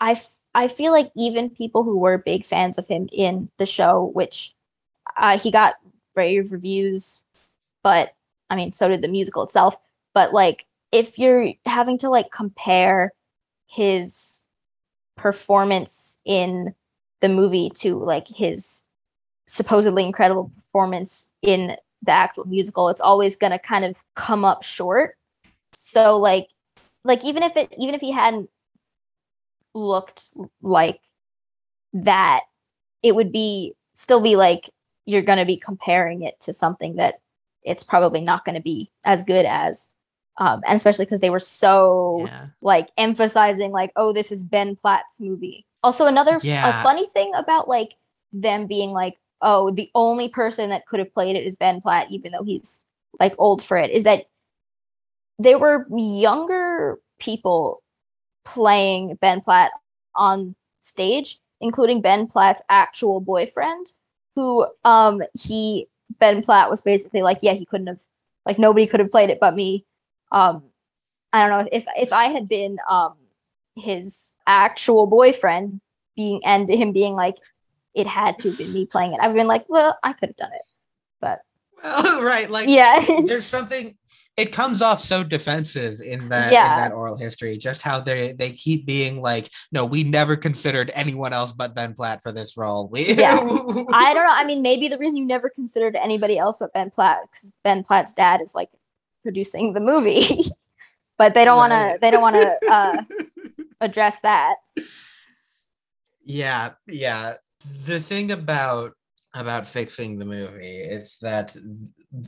Speaker 3: I f- I feel like even people who were big fans of him in the show, which uh, he got rave reviews, but I mean, so did the musical itself. But like, if you're having to like compare his performance in the movie to like his supposedly incredible performance in the actual musical, it's always going to kind of come up short. So like, like even if it, even if he hadn't looked like that, it would be still be like you're going to be comparing it to something that it's probably not going to be as good as. Um, and especially because they were so
Speaker 2: Yeah.
Speaker 3: like emphasizing like oh this is ben platt's movie also another
Speaker 2: Yeah.
Speaker 3: a funny thing about like them being like oh the only person that could have played it is ben platt even though he's like old for it is that there were younger people playing ben platt on stage including ben platt's actual boyfriend who um he ben platt was basically like yeah he couldn't have like nobody could have played it but me um i don't know if if i had been um his actual boyfriend being and him being like it had to have been me playing it i've been like well i could have done it but
Speaker 2: Well, right. Like,
Speaker 3: yeah
Speaker 2: there's something. It comes off so defensive in that
Speaker 3: Yeah.
Speaker 2: in that oral history. Just how they they keep being like, no, we never considered anyone else but Ben Platt for this role. We,
Speaker 3: Yeah. i don't know i mean maybe the reason you never considered anybody else but ben platt because ben platt's dad is like producing the movie. But they don't want to they don't want to uh address that.
Speaker 2: Yeah yeah. The thing about about fixing the movie is that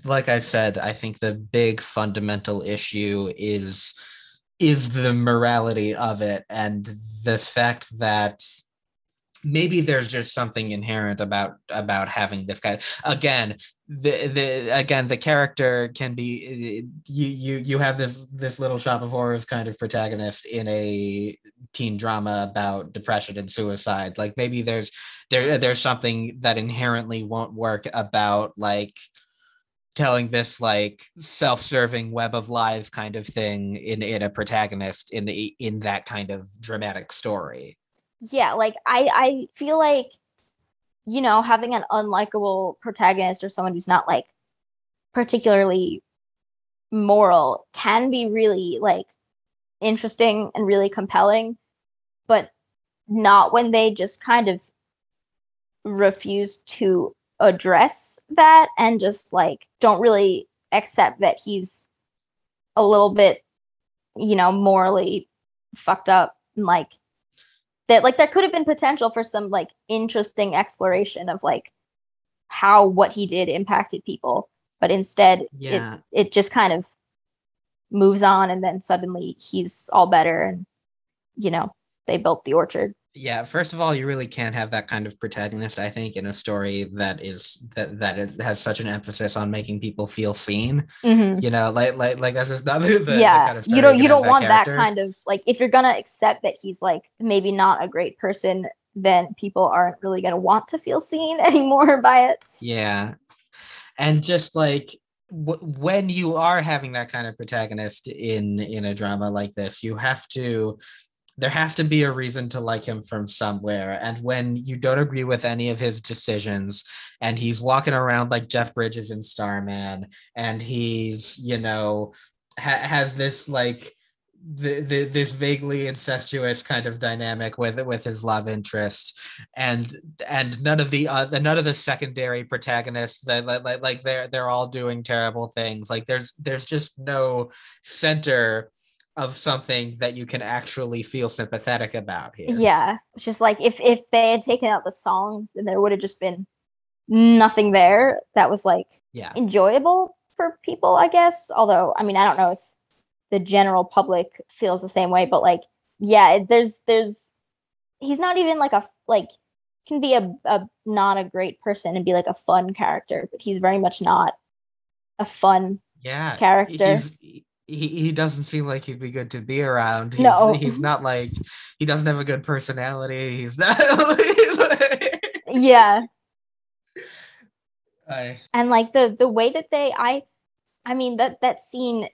Speaker 2: like i said i think the big fundamental issue is is the morality of it and the fact that maybe there's just something inherent about about having this guy. Again the the again the character can be you you you have this this little shop of horrors kind of protagonist in a teen drama about depression and suicide. Like maybe there's there there's something that inherently won't work about like telling this like self-serving web of lies kind of thing in in a protagonist in in that kind of dramatic story
Speaker 3: yeah like i i feel like you know having an unlikable protagonist or someone who's not like particularly moral can be really like interesting and really compelling but not when they just kind of refuse to address that and just like don't really accept that he's a little bit you know morally fucked up and like that like there could have been potential for some like interesting exploration of like how what he did impacted people but instead
Speaker 2: yeah.
Speaker 3: it it just kind of moves on and then suddenly he's all better and you know they built the orchard
Speaker 2: yeah first of all you really can't have that kind of protagonist i think in a story that is that that is, has such an emphasis on making people feel seen
Speaker 3: Mhm.
Speaker 2: you know like like like that's just not the, the
Speaker 3: yeah
Speaker 2: kind of
Speaker 3: you don't you don't want that kind of like if you're gonna accept that he's like maybe not a great person then people aren't really gonna want to feel seen anymore by it
Speaker 2: Yeah. And just like when you are having that kind of protagonist in in a drama like this, you have to there has to be a reason to like him from somewhere. And when you don't agree with any of his decisions and he's walking around like Jeff Bridges in Starman and he's, you know, ha- has this like the, the, this vaguely incestuous kind of dynamic with with his love interest and and none of the uh, none of the secondary protagonists that like, like they're they're all doing terrible things like there's there's just no center of something that you can actually feel sympathetic about here.
Speaker 3: Yeah which is like if if they had taken out the songs then there would have just been nothing there that was like
Speaker 2: yeah.
Speaker 3: enjoyable for people i guess. Although i mean i don't know if the general public feels the same way but like yeah there's there's he's not even like a like can be a, a not a great person and be like a fun character but he's very much not a fun
Speaker 2: yeah
Speaker 3: character.
Speaker 2: he's, he, he doesn't seem like he'd be good to be around. He's,
Speaker 3: No.
Speaker 2: he's not like he doesn't have a good personality. He's not
Speaker 3: yeah.
Speaker 2: I,
Speaker 3: and like the the way that they i i mean that that scene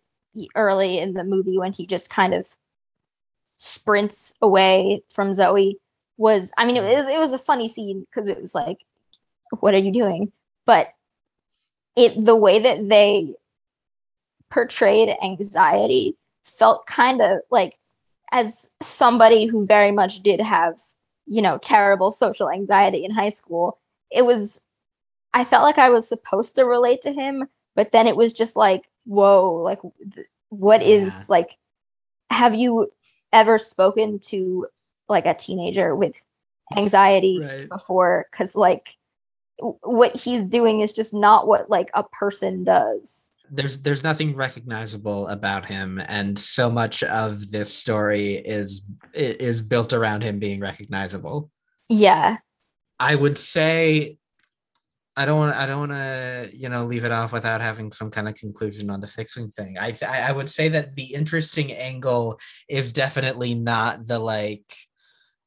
Speaker 3: early in the movie when he just kind of sprints away from zoe was I mean it mm. was it was a funny scene because it was like what are you doing? But it the way that they portrayed anxiety felt kind of like as somebody who very much did have you know terrible social anxiety in high school it was i felt like i was supposed to relate to him but then it was just like whoa like what is
Speaker 2: Yeah.
Speaker 3: like have you ever spoken to like a teenager with anxiety
Speaker 2: Right.
Speaker 3: before because like what he's doing is just not what like a person does
Speaker 2: there's there's nothing recognizable about him and so much of this story is is built around him being recognizable.
Speaker 3: Yeah.
Speaker 2: I would say i don't want i don't want to you know leave it off without having some kind of conclusion on the fixing thing. I i I would say that the interesting angle is definitely not the like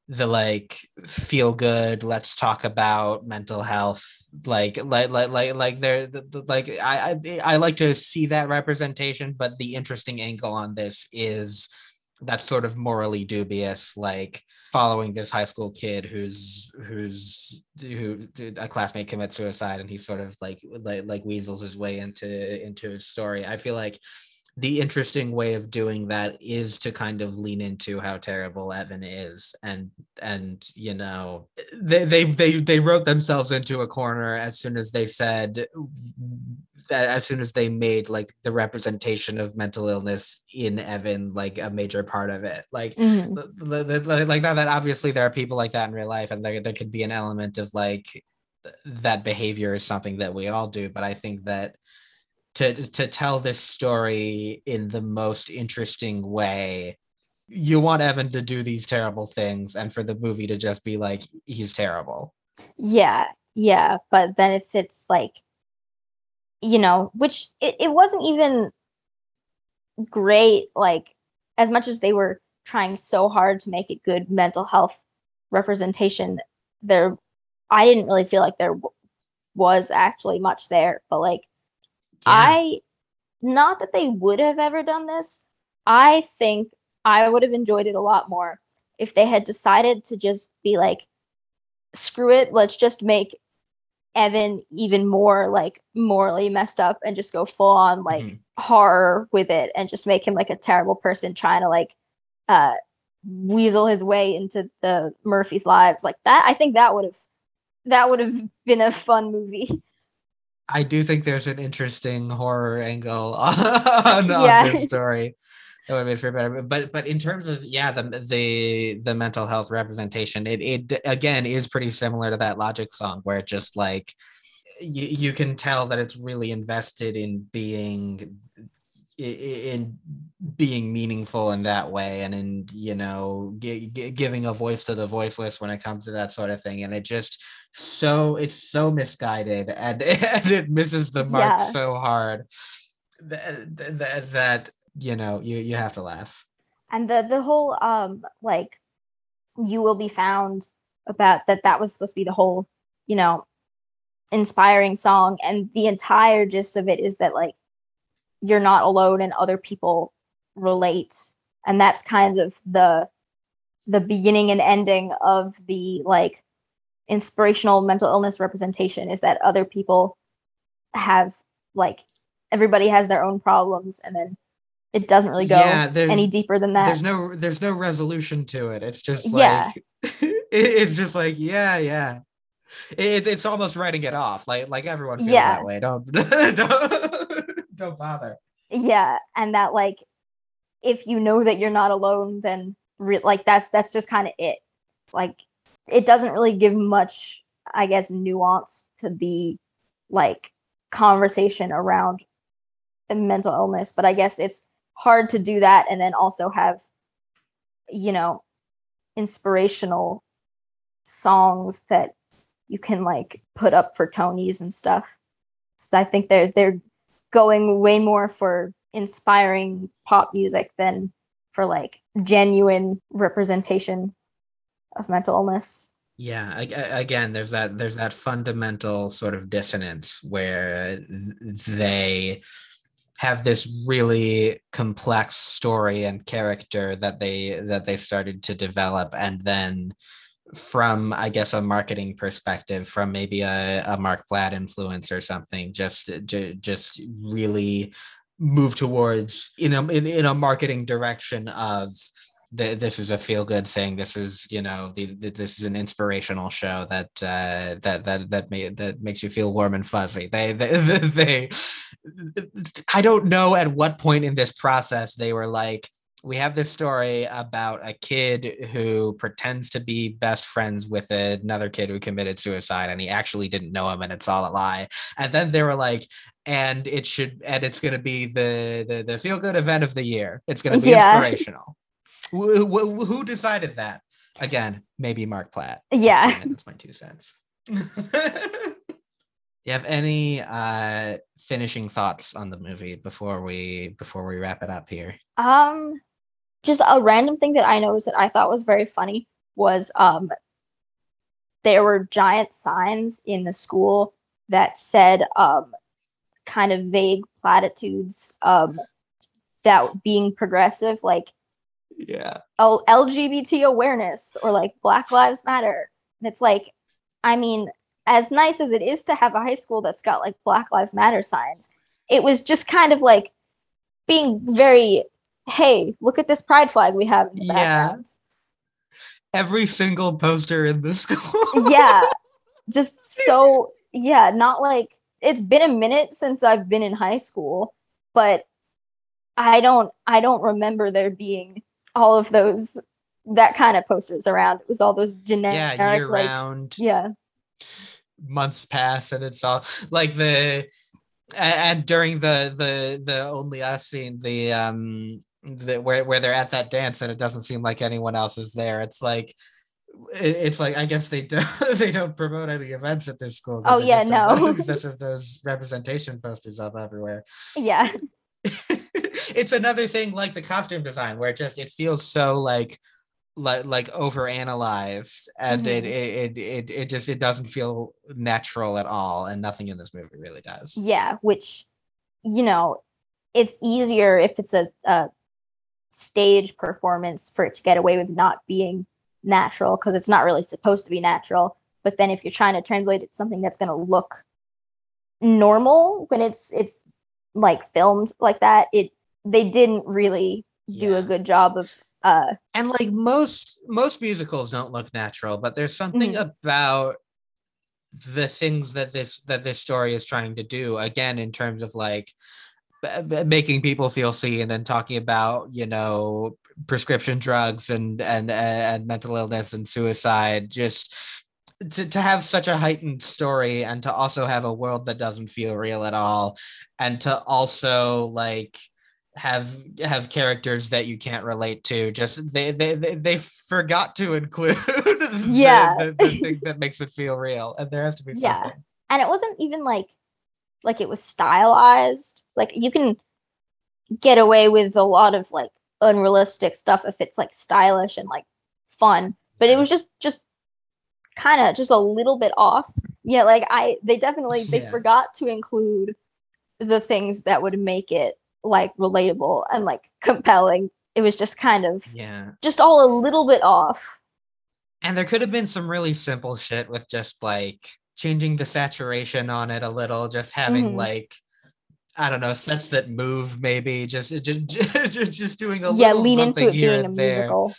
Speaker 2: the like feel good let's talk about mental health like like like like like there the, the- like I, I i like to see that representation but the interesting angle on this is that sort of morally dubious like following this high school kid who's who's who a classmate commits suicide and he sort of like like like weasels his way into into his story. I feel like the interesting way of doing that is to kind of lean into how terrible Evan is and and you know they they they, they wrote themselves into a corner as soon as they said that as soon as they made like the representation of mental illness in Evan like a major part of it like
Speaker 3: Mhm.
Speaker 2: the- like now that obviously there are people like that in real life and there, there could be an element of like that behavior is something that we all do but i think that to to tell this story in the most interesting way. You want evan to do these terrible things and for the movie to just be like he's terrible.
Speaker 3: Yeah yeah but then if it's like you know which it, it wasn't even great like as much as they were trying so hard to make it good mental health representation there i didn't really feel like there w- was actually much there but like I not that they would have ever done this. I think I would have enjoyed it a lot more if they had decided to just be like, screw it, let's just make Evan even more like morally messed up and just go full on like
Speaker 2: Mhm.
Speaker 3: horror with it and just make him like a terrible person trying to like uh weasel his way into the Murphy's lives. Like that I think that would have that would have been a fun movie.
Speaker 2: I do think there's an interesting horror angle on, on
Speaker 3: Yeah.
Speaker 2: this story. That would have been for better. But but in terms of yeah, the the the mental health representation, it it again is pretty similar to that Logic song where it just like you, you can tell that it's really invested in being in being meaningful in that way and in you know gi- gi- giving a voice to the voiceless when it comes to that sort of thing. And it just so it's so misguided and, and it misses the mark
Speaker 3: Yeah.
Speaker 2: so hard that, that that you know you you have to laugh.
Speaker 3: And the the whole um like you will be found about that that was supposed to be the whole you know inspiring song. And the entire gist of it is that like you're not alone and other people relate. And that's kind of the the beginning and ending of the like inspirational mental illness representation is that other people have like everybody has their own problems and then it doesn't really go
Speaker 2: Yeah,
Speaker 3: any deeper than that.
Speaker 2: there's no there's no resolution to it. It's just
Speaker 3: Yeah.
Speaker 2: like it, it's just like yeah yeah. It, it's almost writing it off. Like like everyone feels
Speaker 3: Yeah.
Speaker 2: that way. Don't don't don't bother.
Speaker 3: Yeah and that like if you know that you're not alone then re- like that's that's just kind of it. Like it doesn't really give much i guess nuance to the like conversation around mental illness but i guess it's hard to do that and then also have you know inspirational songs that you can like put up for tonys and stuff. So i think they're they're going way more for inspiring pop music than for like genuine representation of mental illness.
Speaker 2: yeah again there's that there's that fundamental sort of dissonance where they have this really complex story and character that they that they started to develop and then from I guess a marketing perspective, from maybe a, a Mark Platt influence or something, just just really move towards in a in, in a marketing direction of the, this is a feel good thing. This is you know the, the, this is an inspirational show that uh, that that that may, that makes you feel warm and fuzzy. They, they they I don't know at what point in this process they were like we have this story about a kid who pretends to be best friends with another kid who committed suicide and he actually didn't know him and it's all a lie. And then they were like and it should and it's going to be the the, the feel good event of the year. It's going to be yeah. inspirational. Who, who, who, decided that? Again maybe mark platt.
Speaker 3: Yeah.
Speaker 2: that's my, that's my two cents. You have any uh finishing thoughts on the movie before we before we wrap it up here?
Speaker 3: Um just a random thing that I noticed that I thought was very funny was um, there were giant signs in the school that said um, kind of vague platitudes um, that being progressive, like
Speaker 2: yeah,
Speaker 3: oh, LGBT awareness or like Black Lives Matter. And it's like, I mean, as nice as it is to have a high school that's got like Black Lives Matter signs, it was just kind of like being very hey, look at this pride flag we have in the background.
Speaker 2: Yeah. Every single poster in the school.
Speaker 3: yeah. Just so yeah, not like it's been a minute since I've been in high school, but I don't I don't remember there being all of those that kind of posters around. It was all those generic
Speaker 2: yeah, year like, round.
Speaker 3: Yeah.
Speaker 2: Months pass and it's all like the and during the the the only us scene the um the, where where they're at that dance and it doesn't seem like anyone else is there. It's like it's like I guess they don't they don't promote any events at this school.
Speaker 3: Oh yeah, no.
Speaker 2: Because of those representation posters up everywhere.
Speaker 3: Yeah.
Speaker 2: it's another thing like the costume design where it just it feels so like like like over analyzed and mm-hmm. it, it it it just it doesn't feel natural at all and nothing in this movie really does
Speaker 3: yeah which you know it's easier if it's a, a stage performance for it to get away with not being natural because it's not really supposed to be natural. But then if you're trying to translate it to something that's going to look normal when it's it's like filmed like that, it they didn't really do yeah. a good job of uh
Speaker 2: and like most most musicals don't look natural, but there's something mm-hmm. about the things that this that this story is trying to do again in terms of like making people feel seen and talking about you know prescription drugs and and and mental illness and suicide just to, to have such a heightened story and to also have a world that doesn't feel real at all and to also like have have characters that you can't relate to just they they they, they forgot to include
Speaker 3: yeah
Speaker 2: the, the, the thing that makes it feel real and there has to be something yeah.
Speaker 3: and it wasn't even like like it was stylized. Like you can get away with a lot of like unrealistic stuff if it's like stylish and like fun. But it was just just kind of just a little bit off. Yeah, like I they definitely they yeah. forgot to include the things that would make it like relatable and like compelling. It was just kind of
Speaker 2: yeah,
Speaker 3: just all a little bit off.
Speaker 2: And there could have been some really simple shit with just like changing the saturation on it a little, just having mm-hmm. like I don't know sets that move, maybe just just just, just doing a yeah, lead into it being a musical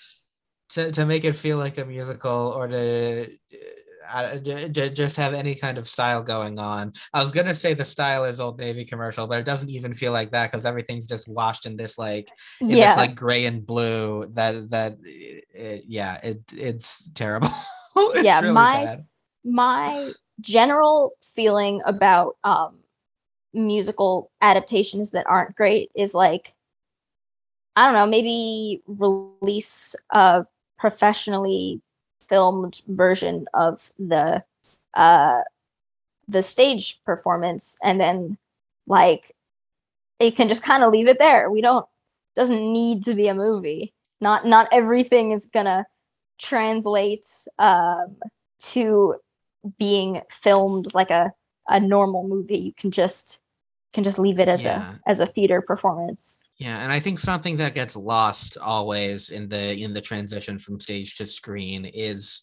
Speaker 2: to to make it feel like a musical or to. Uh, just have any kind of style going on. I was gonna say the style is Old Navy commercial, but it doesn't even feel like that because everything's just washed in this like in yeah. this like gray and blue. That that it, yeah, it it's terrible. it's
Speaker 3: yeah, really my bad. my general feeling about um, musical adaptations that aren't great is like I don't know, maybe release a professionally filmed version of the uh the stage performance and then like they can just kind of leave it there. We don't doesn't need to be a movie. Not not everything is gonna translate um to being filmed like a a normal movie. You can just can just leave it as yeah. a as a theater performance.
Speaker 2: Yeah, and I think something that gets lost always in the in the transition from stage to screen is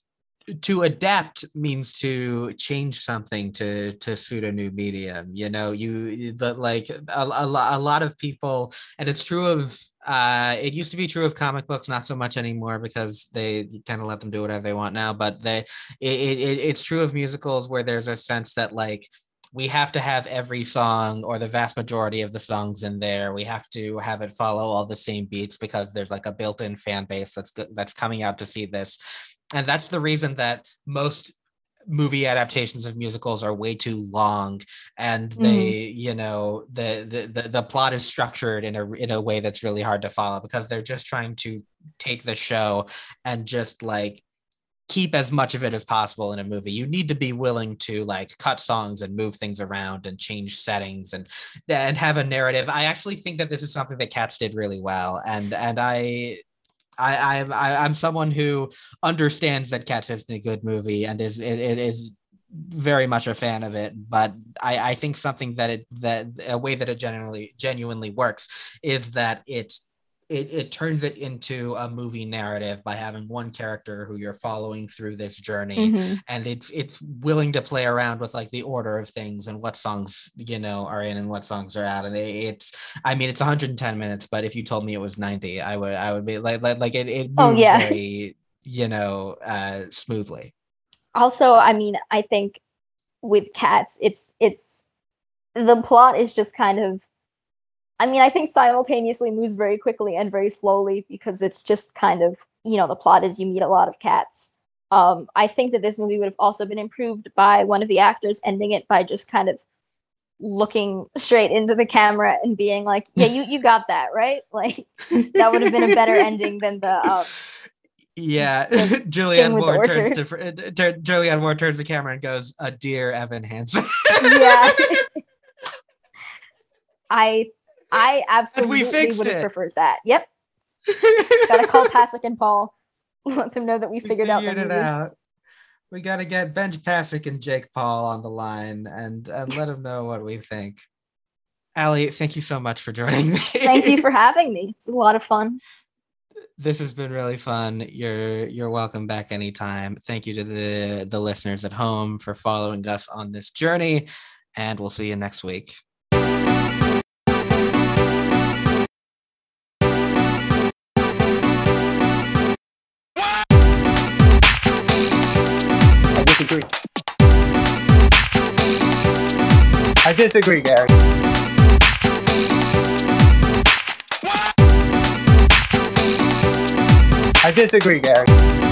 Speaker 2: to adapt means to change something to to suit a new medium you know you the like a, a, a lot of people and it's true of uh it used to be true of comic books not so much anymore because they kind of let them do whatever they want now but they it, it, it's true of musicals where there's a sense that like we have to have every song or the vast majority of the songs in there. We have to have it follow all the same beats because there's like a built-in fan base that's that's coming out to see this. And that's the reason that most movie adaptations of musicals are way too long and they mm. you know the, the the the plot is structured in a in a way that's really hard to follow because they're just trying to take the show and just like keep as much of it as possible in a movie you need to be willing to like cut songs and move things around and change settings and and have a narrative i actually think that this is something that cats did really well and and i I, I'm I'm someone who understands that Cats is a good movie and is it, it is very much a fan of it. But I, I think something that it that a way that it genuinely genuinely works is that it it, it turns it into a movie narrative by having one character who you're following through this journey. Mm-hmm. and it's it's willing to play around with like the order of things and what songs you know are in and what songs are out. And it, it's i mean it's 110 minutes but if you told me it was 90 i would i would be like like, like it, it oh yeah. very, you know uh smoothly.
Speaker 3: Also i mean i think with cats it's it's the plot is just kind of I mean, I think simultaneously moves very quickly and very slowly because it's just kind of, you know, the plot is you meet a lot of cats. Um, I think that this movie would have also been improved by one of the actors ending it by just kind of looking straight into the camera and being like, "Yeah, you you got that right." Like that would have been a better ending than the. Um,
Speaker 2: yeah, Julianne Moore turns to uh, Julianne Moore turns the camera and goes, "A dear Evan Hansen." yeah.
Speaker 3: I I absolutely would have preferred that. Yep. Gotta call Pasek and Paul. Let them know that we figured, we figured out the movie. Out.
Speaker 2: We gotta get Benj Pasek and Jake Paul on the line and and let them know what we think. Ali, thank you so much for joining me.
Speaker 3: thank you for having me. It's a lot of fun.
Speaker 2: This has been really fun. You're you're welcome back anytime. Thank you to the the listeners at home for following us on this journey, and we'll see you next week.
Speaker 1: Disagree. I disagree, Gary. I disagree, Gary.